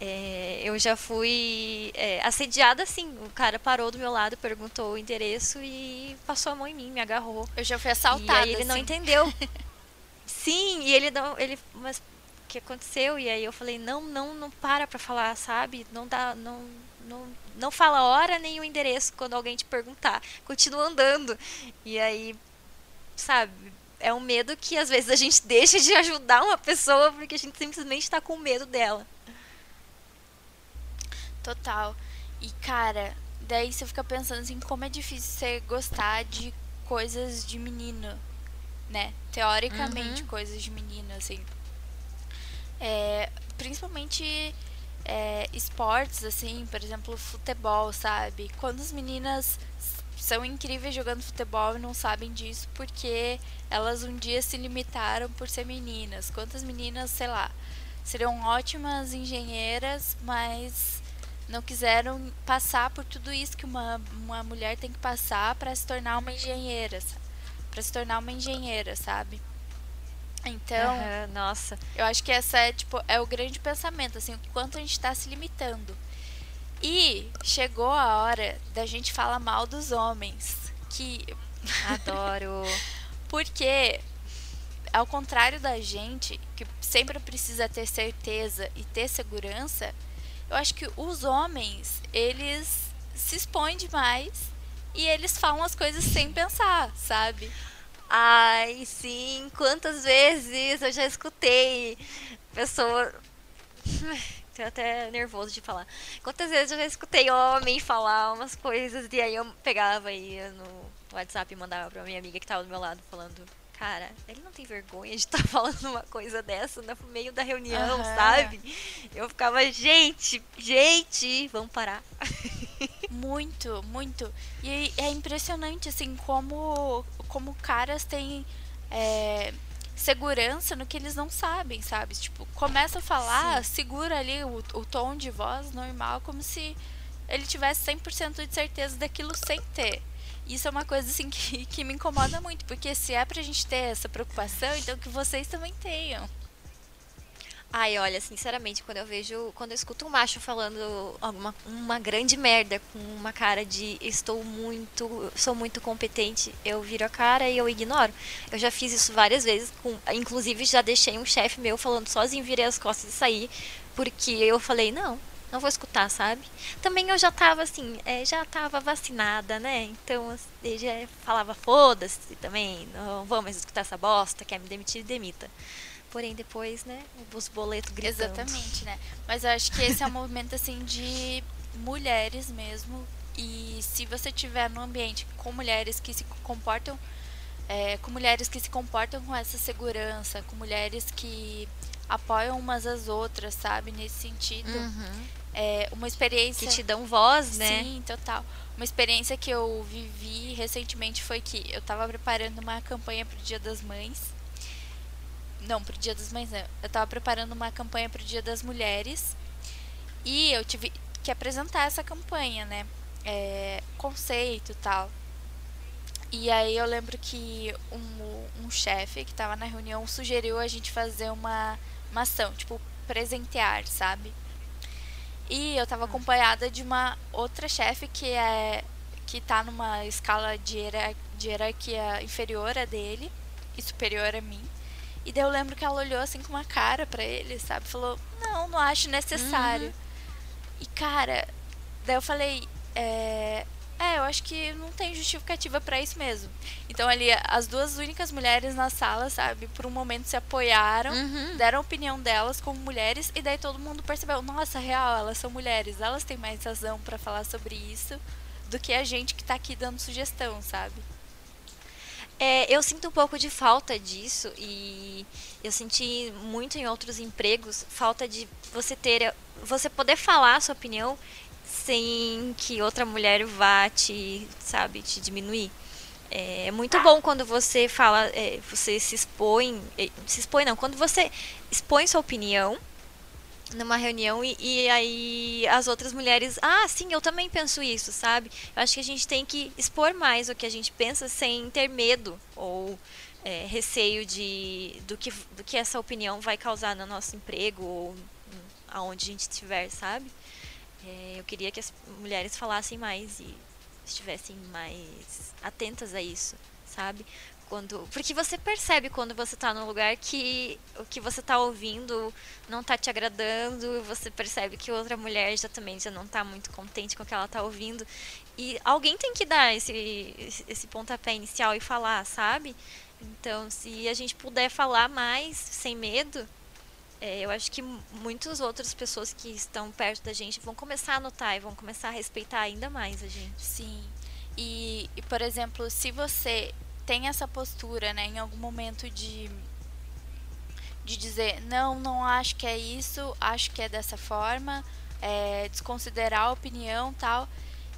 é, eu já fui é, assediada assim. O cara parou do meu lado, perguntou o endereço e passou a mão em mim, me agarrou. Eu já fui assaltada. E aí ele assim. não entendeu. Sim, e ele não, ele, mas que aconteceu e aí eu falei não não não para para falar sabe não dá não não não fala a hora nem o endereço quando alguém te perguntar continua andando e aí sabe é um medo que às vezes a gente deixa de ajudar uma pessoa porque a gente simplesmente está com medo dela total e cara daí você fica pensando assim como é difícil você gostar de coisas de menino né teoricamente uhum. coisas de menino assim é, principalmente é, esportes, assim, por exemplo, futebol, sabe? Quando as meninas são incríveis jogando futebol e não sabem disso porque elas um dia se limitaram por ser meninas. Quantas meninas, sei lá, seriam ótimas engenheiras, mas não quiseram passar por tudo isso que uma, uma mulher tem que passar para se tornar uma engenheira, para se tornar uma engenheira, sabe? Então, uhum, nossa, eu acho que essa é tipo é o grande pensamento, assim, o quanto a gente está se limitando. E chegou a hora da gente falar mal dos homens, que adoro, porque ao contrário da gente, que sempre precisa ter certeza e ter segurança, eu acho que os homens, eles se expõem demais e eles falam as coisas sem pensar, sabe? Ai, sim, quantas vezes eu já escutei pessoa. Tô até nervoso de falar. Quantas vezes eu já escutei homem falar umas coisas e aí eu pegava e no WhatsApp e mandava pra minha amiga que tava do meu lado falando. Cara, ele não tem vergonha de estar tá falando uma coisa dessa no meio da reunião, sabe? Eu ficava, gente, gente, vamos parar. Muito, muito. E é impressionante, assim, como, como caras têm é, segurança no que eles não sabem, sabe? Tipo, começa a falar, Sim. segura ali o, o tom de voz normal, como se ele tivesse 100% de certeza daquilo sem ter. Isso é uma coisa assim que, que me incomoda muito, porque se é pra gente ter essa preocupação, então que vocês também tenham. Ai, olha, sinceramente, quando eu vejo, quando eu escuto um macho falando alguma uma grande merda com uma cara de estou muito, sou muito competente, eu viro a cara e eu ignoro. Eu já fiz isso várias vezes, com, inclusive já deixei um chefe meu falando sozinho, virei as costas e saí, porque eu falei, não, não vou escutar, sabe? Também eu já tava assim, é, já tava vacinada, né? Então eu já falava, foda-se também, não vou mais escutar essa bosta, quer me demitir, demita porém depois, né, os boletos gritando. Exatamente, né? Mas eu acho que esse é um movimento assim de mulheres mesmo. E se você tiver no ambiente com mulheres que se comportam é, com mulheres que se comportam com essa segurança, com mulheres que apoiam umas às outras, sabe? Nesse sentido. Uhum. É uma experiência. Que te dão voz, né? Sim, total. Uma experiência que eu vivi recentemente foi que eu estava preparando uma campanha para o Dia das Mães. Não, pro Dia das Mães não. Eu tava preparando uma campanha pro Dia das Mulheres. E eu tive que apresentar essa campanha, né? É, conceito e tal. E aí eu lembro que um, um chefe que tava na reunião sugeriu a gente fazer uma, uma ação, tipo, presentear, sabe? E eu tava acompanhada de uma outra chefe que é que tá numa escala de, hierar, de hierarquia inferior a dele e superior a mim. E daí eu lembro que ela olhou assim com uma cara para ele, sabe? Falou, não, não acho necessário. Uhum. E cara, daí eu falei, é, é, eu acho que não tem justificativa para isso mesmo. Então ali as duas únicas mulheres na sala, sabe, por um momento se apoiaram, uhum. deram a opinião delas como mulheres e daí todo mundo percebeu, nossa, real, elas são mulheres, elas têm mais razão para falar sobre isso do que a gente que tá aqui dando sugestão, sabe? É, eu sinto um pouco de falta disso e eu senti muito em outros empregos falta de você ter você poder falar a sua opinião sem que outra mulher vá te, sabe, te diminuir. É muito bom quando você fala, é, você se expõe, é, se expõe não, quando você expõe sua opinião numa reunião e, e, aí as outras mulheres, ah, sim, eu também penso isso, sabe? Eu acho que a gente tem que expor mais o que a gente pensa sem ter medo ou é, receio de do que, do que essa opinião vai causar no nosso emprego ou aonde a gente estiver, sabe? É, eu queria que as mulheres falassem mais e estivessem mais atentas a isso, sabe? Quando, porque você percebe quando você está num lugar que o que você está ouvindo não está te agradando, você percebe que outra mulher já também já não está muito contente com o que ela está ouvindo. E alguém tem que dar esse, esse pontapé inicial e falar, sabe? Então, se a gente puder falar mais sem medo, é, eu acho que muitas outras pessoas que estão perto da gente vão começar a notar e vão começar a respeitar ainda mais a gente. Sim. E, e por exemplo, se você tem essa postura, né, em algum momento de de dizer não, não acho que é isso, acho que é dessa forma, é, desconsiderar a opinião tal,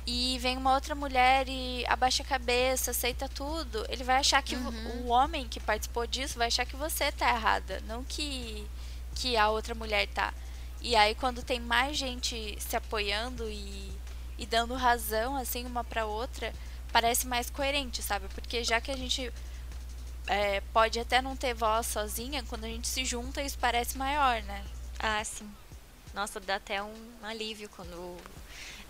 e vem uma outra mulher e abaixa a cabeça, aceita tudo, ele vai achar que uhum. o homem que participou disso vai achar que você tá errada, não que que a outra mulher tá. E aí quando tem mais gente se apoiando e, e dando razão assim uma para outra, parece mais coerente, sabe? Porque já que a gente é, pode até não ter voz sozinha, quando a gente se junta isso parece maior, né? Ah, sim. Nossa, dá até um alívio quando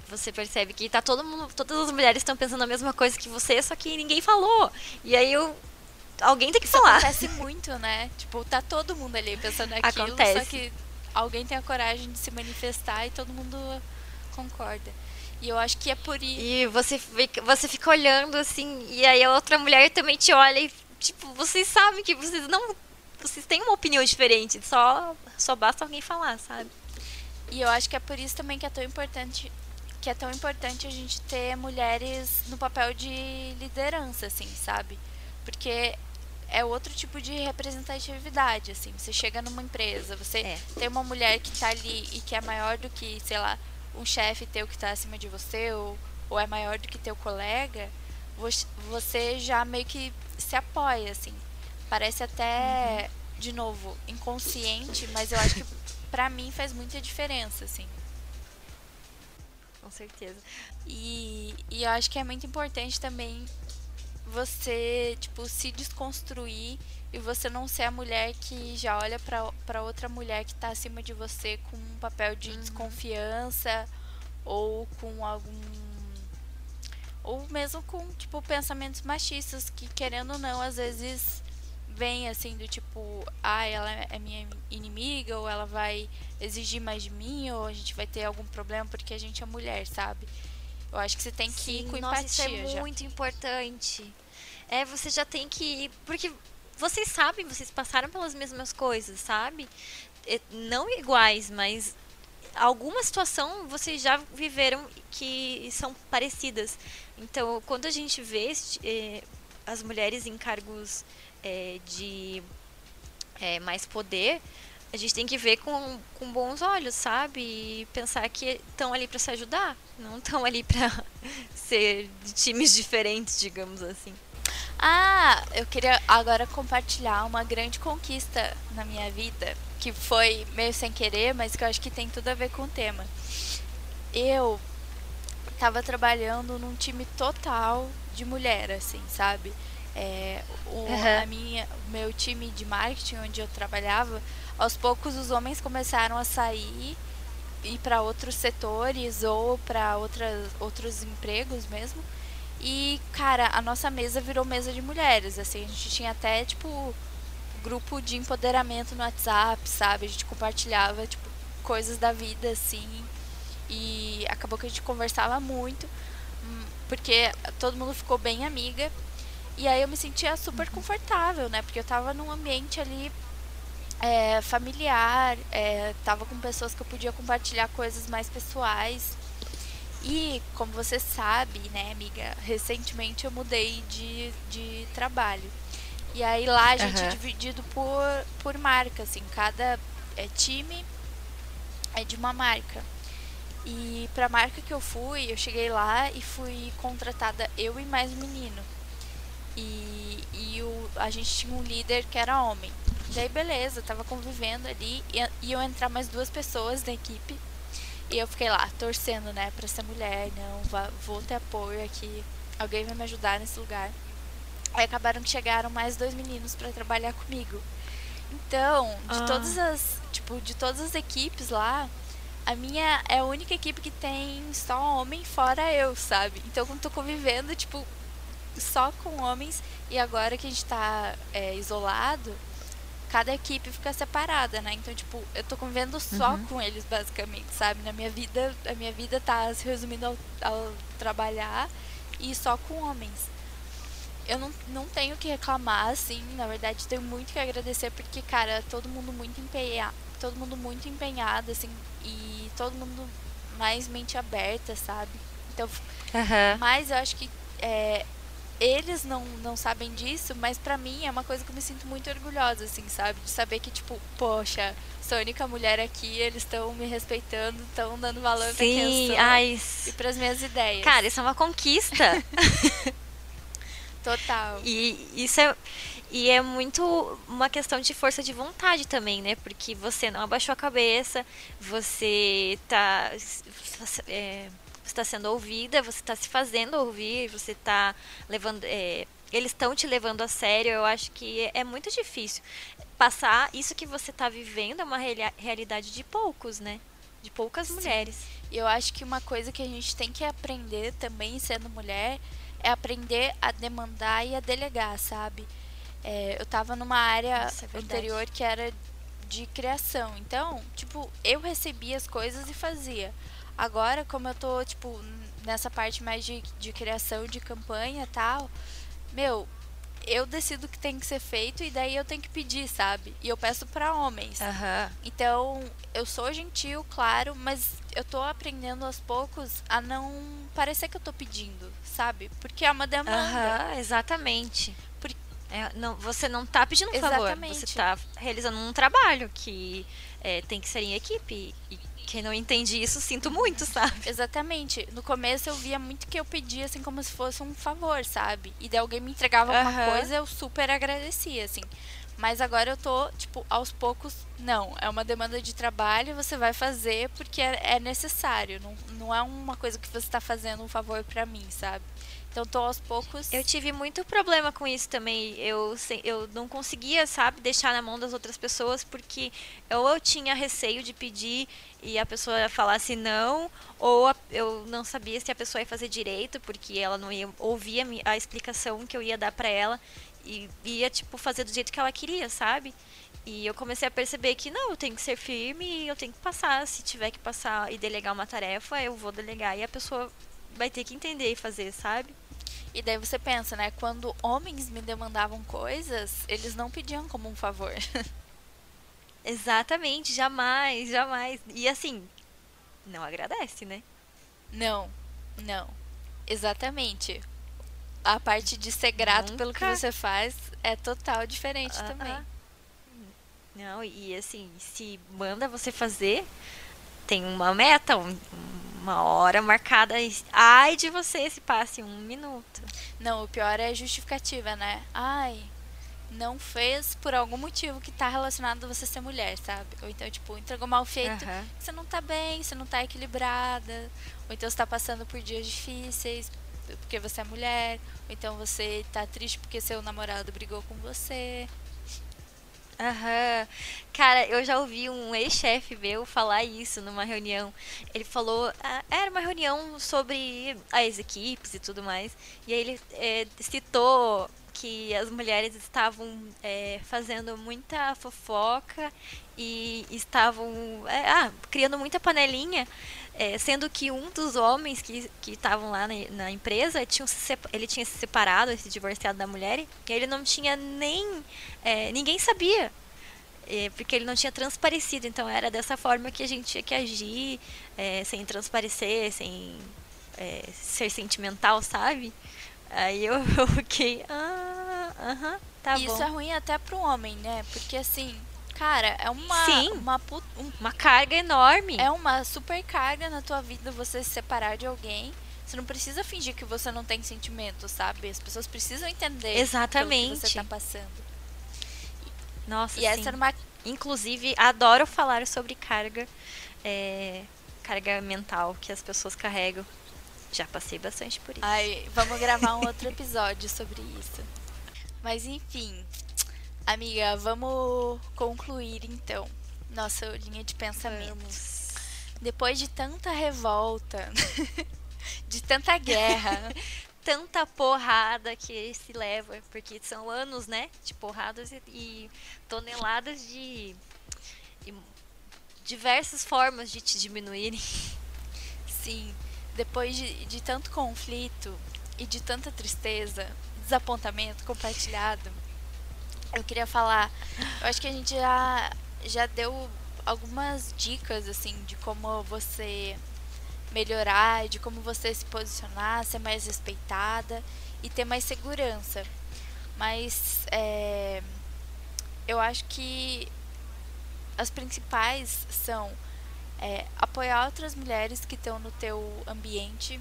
você percebe que tá todo mundo, todas as mulheres estão pensando a mesma coisa que você, só que ninguém falou. E aí eu alguém tem que Isso falar. acontece muito, né? Tipo, tá todo mundo ali pensando aquilo, acontece. só que alguém tem a coragem de se manifestar e todo mundo concorda. E eu acho que é por isso. E você fica, você fica olhando assim, e aí a outra mulher também te olha e, tipo, vocês sabem que vocês não. Vocês têm uma opinião diferente, só, só basta alguém falar, sabe? E eu acho que é por isso também que é tão importante que é tão importante a gente ter mulheres no papel de liderança, assim, sabe? Porque é outro tipo de representatividade, assim. Você chega numa empresa, você é. tem uma mulher que está ali e que é maior do que, sei lá, um chefe teu que está acima de você ou, ou é maior do que teu colega, você já meio que se apoia, assim. Parece até, uhum. de novo, inconsciente, mas eu acho que pra mim faz muita diferença, assim. Com certeza. E, e eu acho que é muito importante também você, tipo, se desconstruir e você não ser a mulher que já olha para outra mulher que tá acima de você com um papel de uhum. desconfiança ou com algum ou mesmo com tipo pensamentos machistas que querendo ou não às vezes vem assim do tipo ah ela é minha inimiga ou ela vai exigir mais de mim ou a gente vai ter algum problema porque a gente é mulher sabe eu acho que você tem que Sim, ir com nossa, empatia. Isso é já. muito importante. É, você já tem que ir. Porque vocês sabem, vocês passaram pelas mesmas coisas, sabe? É, não iguais, mas alguma situação vocês já viveram que são parecidas. Então, quando a gente vê é, as mulheres em cargos é, de mais poder, a gente tem que ver com, com bons olhos, sabe? E pensar que estão ali para se ajudar, não estão ali para ser de times diferentes, digamos assim. Ah, eu queria agora compartilhar uma grande conquista na minha vida, que foi meio sem querer, mas que eu acho que tem tudo a ver com o tema. Eu estava trabalhando num time total de mulher, assim, sabe? É, o, uhum. a minha, meu time de marketing onde eu trabalhava aos poucos os homens começaram a sair ir para outros setores ou para outros empregos mesmo. E, cara, a nossa mesa virou mesa de mulheres, assim, a gente tinha até tipo grupo de empoderamento no WhatsApp, sabe? A gente compartilhava, tipo, coisas da vida, assim. E acabou que a gente conversava muito, hum, porque todo mundo ficou bem amiga. E aí eu me sentia super uhum. confortável, né? Porque eu tava num ambiente ali é, familiar, é, tava com pessoas que eu podia compartilhar coisas mais pessoais. E, como você sabe, né, amiga, recentemente eu mudei de, de trabalho. E aí lá a gente uhum. é dividido por, por marca, assim, cada é, time é de uma marca. E pra marca que eu fui, eu cheguei lá e fui contratada eu e mais um menino. E, e o, a gente tinha um líder que era homem. Daí beleza, tava convivendo ali e iam entrar mais duas pessoas da equipe. E eu fiquei lá, torcendo, né, pra ser mulher, não, vou ter apoio aqui, alguém vai me ajudar nesse lugar. Aí acabaram que chegaram mais dois meninos para trabalhar comigo. Então, de ah. todas as, tipo, de todas as equipes lá, a minha é a única equipe que tem só homem fora eu, sabe? Então, quando tô convivendo, tipo, só com homens e agora que a gente tá é, isolado, cada equipe fica separada, né? Então, tipo, eu tô convivendo só uhum. com eles, basicamente, sabe? Na minha vida, a minha vida tá se resumindo ao, ao trabalhar e só com homens. Eu não, não tenho que reclamar, assim, na verdade, tenho muito que agradecer, porque, cara, todo mundo muito empenhado, todo mundo muito empenhado, assim, e todo mundo mais mente aberta, sabe? Então, uhum. mas eu acho que é, eles não, não sabem disso, mas para mim é uma coisa que eu me sinto muito orgulhosa, assim, sabe? De saber que, tipo, poxa, sou a única mulher aqui, eles estão me respeitando, estão dando valor Sim, pra quem eu sou ai, e pras minhas ideias. Cara, isso é uma conquista. Total. E isso é. E é muito uma questão de força de vontade também, né? Porque você não abaixou a cabeça, você tá. É, está sendo ouvida, você está se fazendo ouvir, você está levando. É, eles estão te levando a sério. Eu acho que é, muito difícil passar isso que você está vivendo é uma realidade de poucos, né? De poucas Sim. mulheres. E eu acho que uma coisa que a gente tem que aprender também, sendo mulher, é aprender a demandar e a delegar, sabe? É, eu estava numa área é anterior que era de criação. Então, tipo, eu recebia as coisas e fazia. Agora, como eu tô, tipo, nessa parte mais de, de criação de campanha e tal, meu, eu decido o que tem que ser feito e daí eu tenho que pedir, sabe? E eu peço para homens. Uhum. Então, eu sou gentil, claro, mas eu tô aprendendo aos poucos a não parecer que eu tô pedindo, sabe? Porque é uma demanda. Uhum, exatamente. É, não, você não tá pedindo um favor, você tá realizando um trabalho que é, tem que ser em equipe. E quem não entende isso, sinto muito, sabe? Exatamente. No começo eu via muito que eu pedia assim como se fosse um favor, sabe? E daí alguém me entregava alguma uhum. coisa, eu super agradecia, assim. Mas agora eu tô, tipo, aos poucos, não. É uma demanda de trabalho, você vai fazer porque é, é necessário. Não, não é uma coisa que você está fazendo um favor para mim, sabe? Então tô aos poucos. Eu tive muito problema com isso também. Eu, eu não conseguia, sabe, deixar na mão das outras pessoas porque ou eu tinha receio de pedir e a pessoa falasse não, ou eu não sabia se a pessoa ia fazer direito porque ela não ia ouvir a, a explicação que eu ia dar para ela e ia tipo fazer do jeito que ela queria, sabe? E eu comecei a perceber que não, eu tenho que ser firme eu tenho que passar. Se tiver que passar e delegar uma tarefa, eu vou delegar e a pessoa vai ter que entender e fazer, sabe? E daí você pensa, né? Quando homens me demandavam coisas, eles não pediam como um favor. Exatamente, jamais, jamais. E assim, não agradece, né? Não, não. Exatamente. A parte de ser grato Nunca. pelo que você faz é total diferente uh -uh. também. Não, e assim, se manda você fazer, tem uma meta, um, uma hora marcada. Ai de você se passe um minuto. Não, o pior é a justificativa, né? Ai, não fez por algum motivo que tá relacionado a você ser mulher, sabe? Ou então, tipo, entregou mal feito, uhum. você não tá bem, você não tá equilibrada, ou então você tá passando por dias difíceis porque você é mulher, ou então você tá triste porque seu namorado brigou com você. Aham. Cara, eu já ouvi um ex-chefe meu falar isso numa reunião. Ele falou. Ah, era uma reunião sobre as equipes e tudo mais. E aí ele é, citou que as mulheres estavam é, fazendo muita fofoca e estavam é, ah, criando muita panelinha, é, sendo que um dos homens que estavam lá na, na, empresa tinha se, ele tinha se separado, se divorciado da mulher, e ele não tinha nem. É, ninguém sabia. É, porque ele não tinha transparecido, então era dessa forma que a gente tinha que agir, é, sem transparecer, sem ser sentimental, sabe? Aí eu, eu fiquei, ah, uh -huh, tá Isso bom. Isso é ruim até pro homem, né? Porque assim, cara, é uma Sim, uma, um, uma carga enorme. É uma super carga na tua vida você se separar de alguém. Você não precisa fingir que você não tem sentimento, sabe? As pessoas precisam entender Exatamente. o que você tá passando. Nossa, e sim. essa era uma inclusive adoro falar sobre carga é, carga mental que as pessoas carregam já passei bastante por isso. Ai, vamos gravar um outro episódio sobre isso. Mas enfim, amiga, vamos concluir então nossa linha de pensamento. Vamos. Depois de tanta revolta, de tanta guerra, tanta porrada que se leva, porque são anos, né, de porradas e, e toneladas de diversas formas de te diminuírem. Sim depois de, de tanto conflito e de tanta tristeza, desapontamento compartilhado, eu queria falar. Eu acho que a gente já, já deu algumas dicas assim de como você melhorar, de como você se posicionar, ser mais respeitada e ter mais segurança. Mas é, eu acho que as principais são é, apoiar outras mulheres que estão no teu ambiente.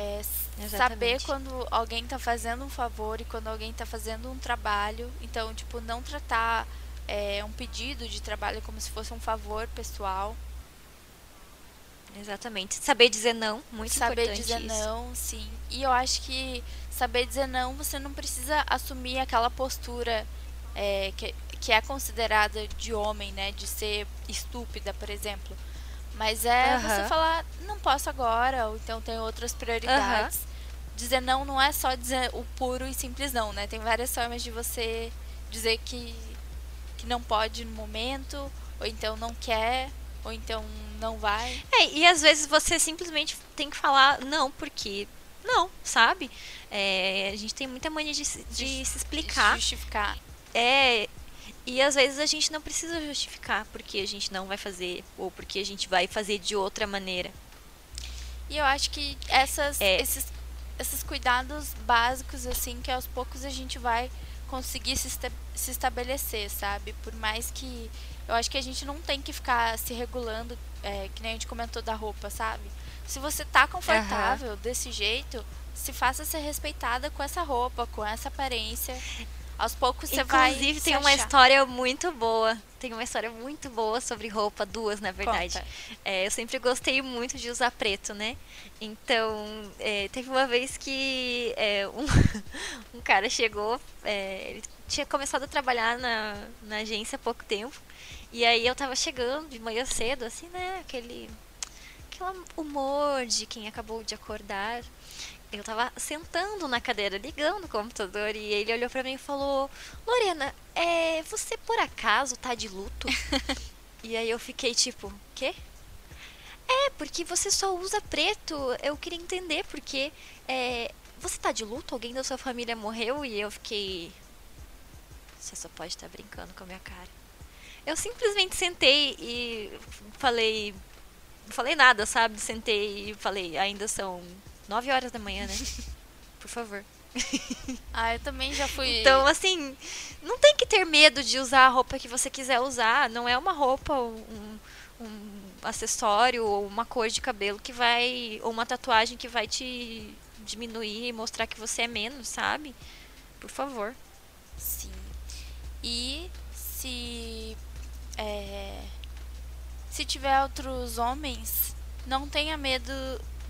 É, saber quando alguém está fazendo um favor e quando alguém está fazendo um trabalho. Então, tipo, não tratar é, um pedido de trabalho como se fosse um favor pessoal. Exatamente. Saber dizer não, muito saber importante. Saber dizer isso. não, sim. E eu acho que saber dizer não, você não precisa assumir aquela postura é, que, que é considerada de homem, né? De ser estúpida, por exemplo. Mas é uhum. você falar, não posso agora, ou então tem outras prioridades. Uhum. Dizer não não é só dizer o puro e simples não, né? Tem várias formas de você dizer que, que não pode no momento, ou então não quer, ou então não vai. É, e às vezes você simplesmente tem que falar não, porque não, sabe? É, a gente tem muita mania de, de, de se explicar. Justificar. É, e às vezes a gente não precisa justificar porque a gente não vai fazer ou porque a gente vai fazer de outra maneira. E eu acho que essas, é. esses, esses cuidados básicos, assim, que aos poucos a gente vai conseguir se, se estabelecer, sabe? Por mais que. Eu acho que a gente não tem que ficar se regulando, é, que nem a gente comentou da roupa, sabe? Se você tá confortável uhum. desse jeito, se faça ser respeitada com essa roupa, com essa aparência. Aos poucos você vai. Inclusive, tem uma história muito boa. Tem uma história muito boa sobre roupa, duas, na verdade. É, eu sempre gostei muito de usar preto, né? Então, é, teve uma vez que é, um, um cara chegou, é, ele tinha começado a trabalhar na, na agência há pouco tempo. E aí eu tava chegando de manhã cedo, assim, né? Aquele, aquele humor de quem acabou de acordar eu tava sentando na cadeira, ligando o computador, e ele olhou para mim e falou: Lorena, é, você por acaso tá de luto? e aí eu fiquei tipo: quê? É, porque você só usa preto. Eu queria entender porque é, você tá de luto? Alguém da sua família morreu? E eu fiquei. Você só pode estar tá brincando com a minha cara. Eu simplesmente sentei e falei. Não falei nada, sabe? Sentei e falei, ainda são 9 horas da manhã, né? Por favor. Ah, eu também já fui. Então, assim, não tem que ter medo de usar a roupa que você quiser usar. Não é uma roupa, um, um acessório ou uma cor de cabelo que vai. ou uma tatuagem que vai te diminuir e mostrar que você é menos, sabe? Por favor. Sim. E se. É, se tiver outros homens, não tenha medo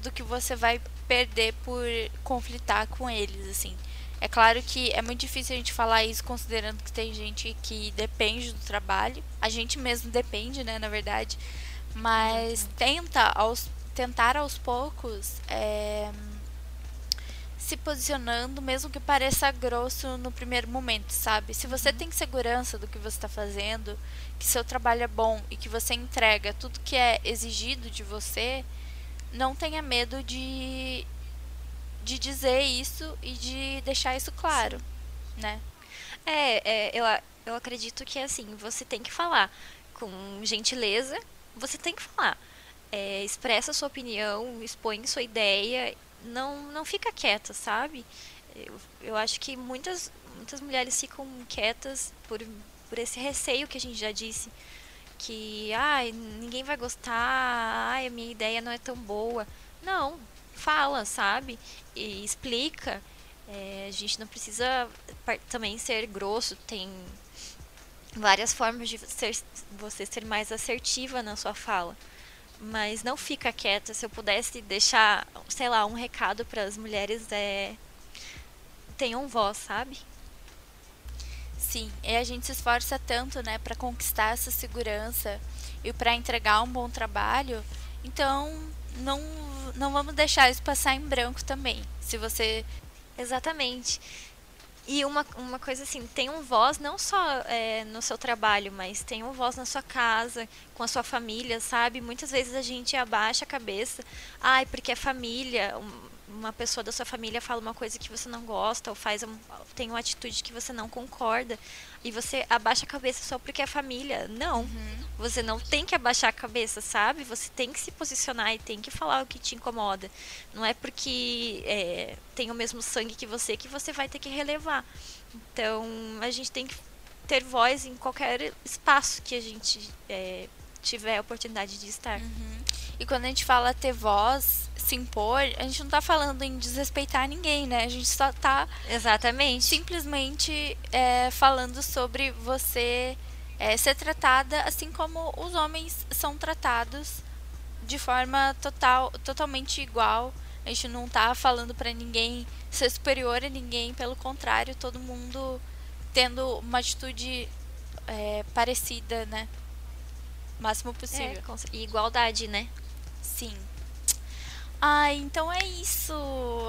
do que você vai perder por conflitar com eles, assim. É claro que é muito difícil a gente falar isso considerando que tem gente que depende do trabalho. A gente mesmo depende, né, na verdade. Mas tenta aos, tentar aos poucos é, se posicionando, mesmo que pareça grosso no primeiro momento, sabe? Se você tem segurança do que você está fazendo, que seu trabalho é bom e que você entrega tudo que é exigido de você, não tenha medo de, de dizer isso e de deixar isso claro, Sim. né? É, é eu, eu acredito que assim, você tem que falar com gentileza, você tem que falar. É, expressa sua opinião, expõe sua ideia, não, não fica quieta, sabe? Eu, eu acho que muitas, muitas mulheres ficam quietas por, por esse receio que a gente já disse. Que, ai, ninguém vai gostar, ai, a minha ideia não é tão boa. Não, fala, sabe? E explica. É, a gente não precisa também ser grosso, tem várias formas de ser, você ser mais assertiva na sua fala. Mas não fica quieta. Se eu pudesse deixar, sei lá, um recado para as mulheres é tenham voz, sabe? Sim, e a gente se esforça tanto, né, para conquistar essa segurança e para entregar um bom trabalho. Então, não não vamos deixar isso passar em branco também. Se você exatamente e uma, uma coisa assim, tem um voz não só é, no seu trabalho, mas tem um voz na sua casa, com a sua família, sabe? Muitas vezes a gente abaixa a cabeça, ai, porque é família, uma pessoa da sua família fala uma coisa que você não gosta ou faz um, tem uma atitude que você não concorda e você abaixa a cabeça só porque é família. Não. Uhum. Você não tem que abaixar a cabeça, sabe? Você tem que se posicionar e tem que falar o que te incomoda. Não é porque é, tem o mesmo sangue que você que você vai ter que relevar. Então, a gente tem que ter voz em qualquer espaço que a gente é, tiver a oportunidade de estar. Uhum. E quando a gente fala ter voz, se impor, a gente não tá falando em desrespeitar ninguém, né? A gente só tá. Exatamente. Simplesmente é, falando sobre você é, ser tratada assim como os homens são tratados de forma total, totalmente igual. A gente não tá falando para ninguém ser superior a ninguém, pelo contrário, todo mundo tendo uma atitude é, parecida, né? Máximo possível. É, e igualdade, né? Sim. Ai, então é isso.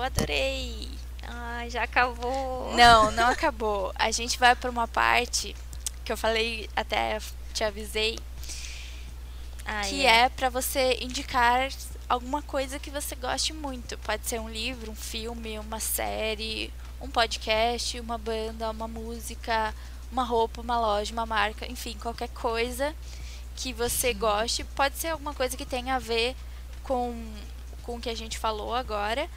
Adorei. Ai, já acabou. Não, não acabou. A gente vai para uma parte que eu falei, até te avisei, ah, que é, é para você indicar alguma coisa que você goste muito. Pode ser um livro, um filme, uma série, um podcast, uma banda, uma música, uma roupa, uma loja, uma marca, enfim, qualquer coisa que você goste. Pode ser alguma coisa que tenha a ver com, com o que a gente falou agora.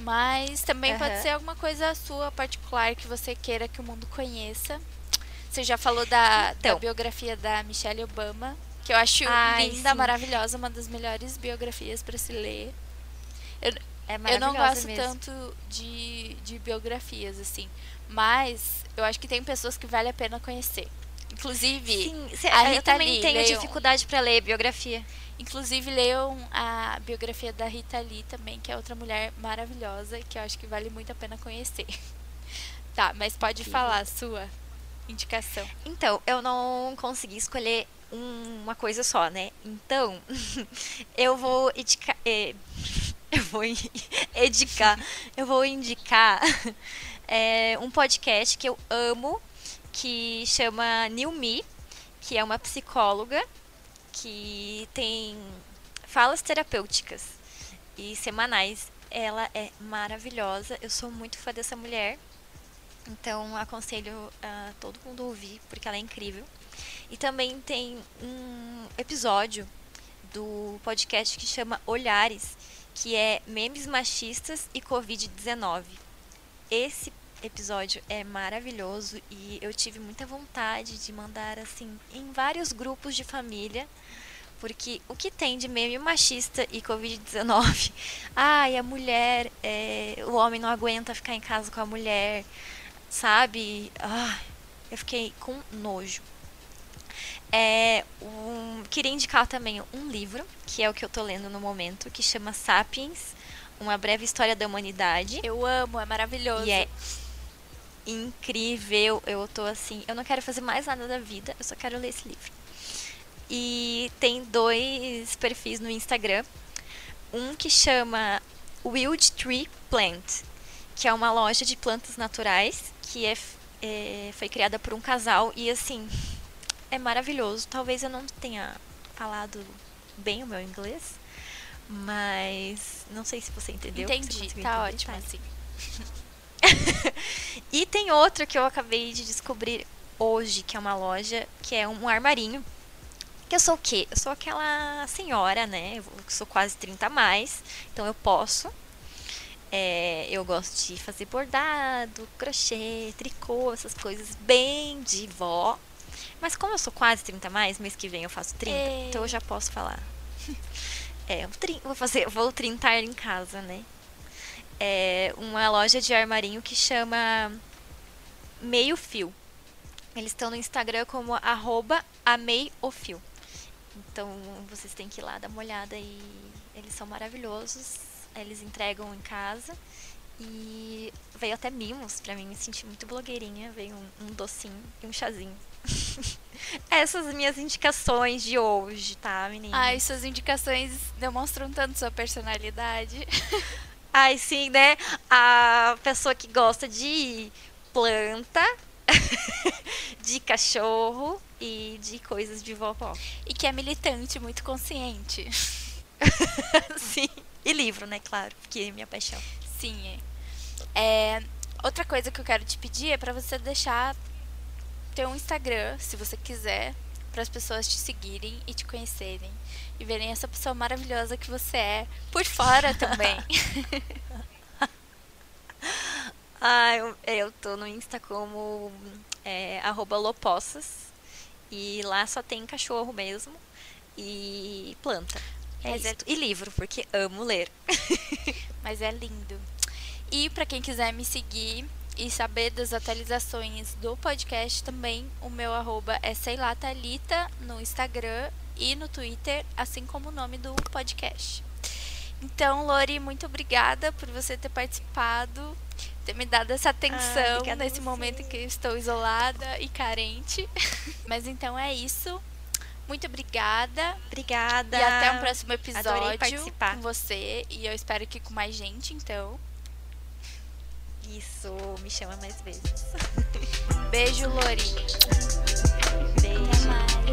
Mas também uhum. pode ser alguma coisa sua particular que você queira que o mundo conheça. Você já falou da, então. da biografia da Michelle Obama, que eu acho Ai, linda, sim. maravilhosa, uma das melhores biografias para se ler. Eu, é eu não gosto mesmo. tanto de, de biografias, assim. Mas eu acho que tem pessoas que vale a pena conhecer. Inclusive, Sim, cê, a Rita eu também Lee, tenho leiam, dificuldade para ler biografia. Inclusive, leiam a biografia da Rita Lee também, que é outra mulher maravilhosa, que eu acho que vale muito a pena conhecer. tá, mas pode Sim. falar a sua indicação. Então, eu não consegui escolher uma coisa só, né? Então, eu vou indicar. Eu vou indicar. eu vou indicar é, um podcast que eu amo, que chama New Me, que é uma psicóloga que tem falas terapêuticas e semanais. Ela é maravilhosa. Eu sou muito fã dessa mulher. Então aconselho a todo mundo ouvir, porque ela é incrível. E também tem um episódio do podcast que chama Olhares, que é memes machistas e Covid-19. Esse episódio é maravilhoso e eu tive muita vontade de mandar assim em vários grupos de família porque o que tem de meme machista e Covid-19? Ai, a mulher, é, o homem não aguenta ficar em casa com a mulher, sabe? Ai, eu fiquei com nojo. É, um, queria indicar também um livro, que é o que eu tô lendo no momento, que chama Sapiens, Uma Breve História da Humanidade. Eu amo, é maravilhoso. E é incrível. Eu tô assim, eu não quero fazer mais nada da vida, eu só quero ler esse livro. E tem dois perfis no Instagram. Um que chama Wild Tree Plant, que é uma loja de plantas naturais que é, é, foi criada por um casal e assim é maravilhoso. Talvez eu não tenha falado bem o meu inglês, mas não sei se você entendeu. Entendi, você tá ótimo tá. assim. e tem outro que eu acabei de descobrir hoje, que é uma loja, que é um armarinho. Que eu sou o quê? Eu sou aquela senhora, né? Eu sou quase 30 a mais, então eu posso. É, eu gosto de fazer bordado, crochê, tricô, essas coisas bem de vó. Mas como eu sou quase 30 a mais, mês que vem eu faço 30, Ei. então eu já posso falar. É, eu vou fazer, vou trintar em casa, né? É uma loja de armarinho que chama Meio Fio. Eles estão no Instagram como arroba ameofio. Então vocês têm que ir lá dar uma olhada e eles são maravilhosos. Eles entregam em casa. E veio até mimos pra mim, me senti muito blogueirinha. Veio um, um docinho e um chazinho. Essas minhas indicações de hoje, tá, menina? Ai, suas indicações demonstram tanto sua personalidade. Ai, sim, né? A pessoa que gosta de planta de cachorro e de coisas de vovó. E que é militante, muito consciente. Sim. E livro, né? Claro, que é minha paixão. Sim. É. é outra coisa que eu quero te pedir é para você deixar ter um Instagram, se você quiser, para as pessoas te seguirem e te conhecerem e verem essa pessoa maravilhosa que você é por fora também. Ah, eu, eu tô no Insta como é, lopossas. E lá só tem cachorro mesmo. E planta. É é... E livro, porque amo ler. Mas é lindo. E para quem quiser me seguir e saber das atualizações do podcast também, o meu arroba é sei lá, Thalita, no Instagram e no Twitter, assim como o nome do podcast. Então, Lori, muito obrigada por você ter participado ter me dado essa atenção ah, nesse momento em que estou isolada e carente. Mas então é isso. Muito obrigada. Obrigada. E até um próximo episódio com você. E eu espero que com mais gente, então. Isso, me chama mais vezes. Beijo, Lori. Beijo.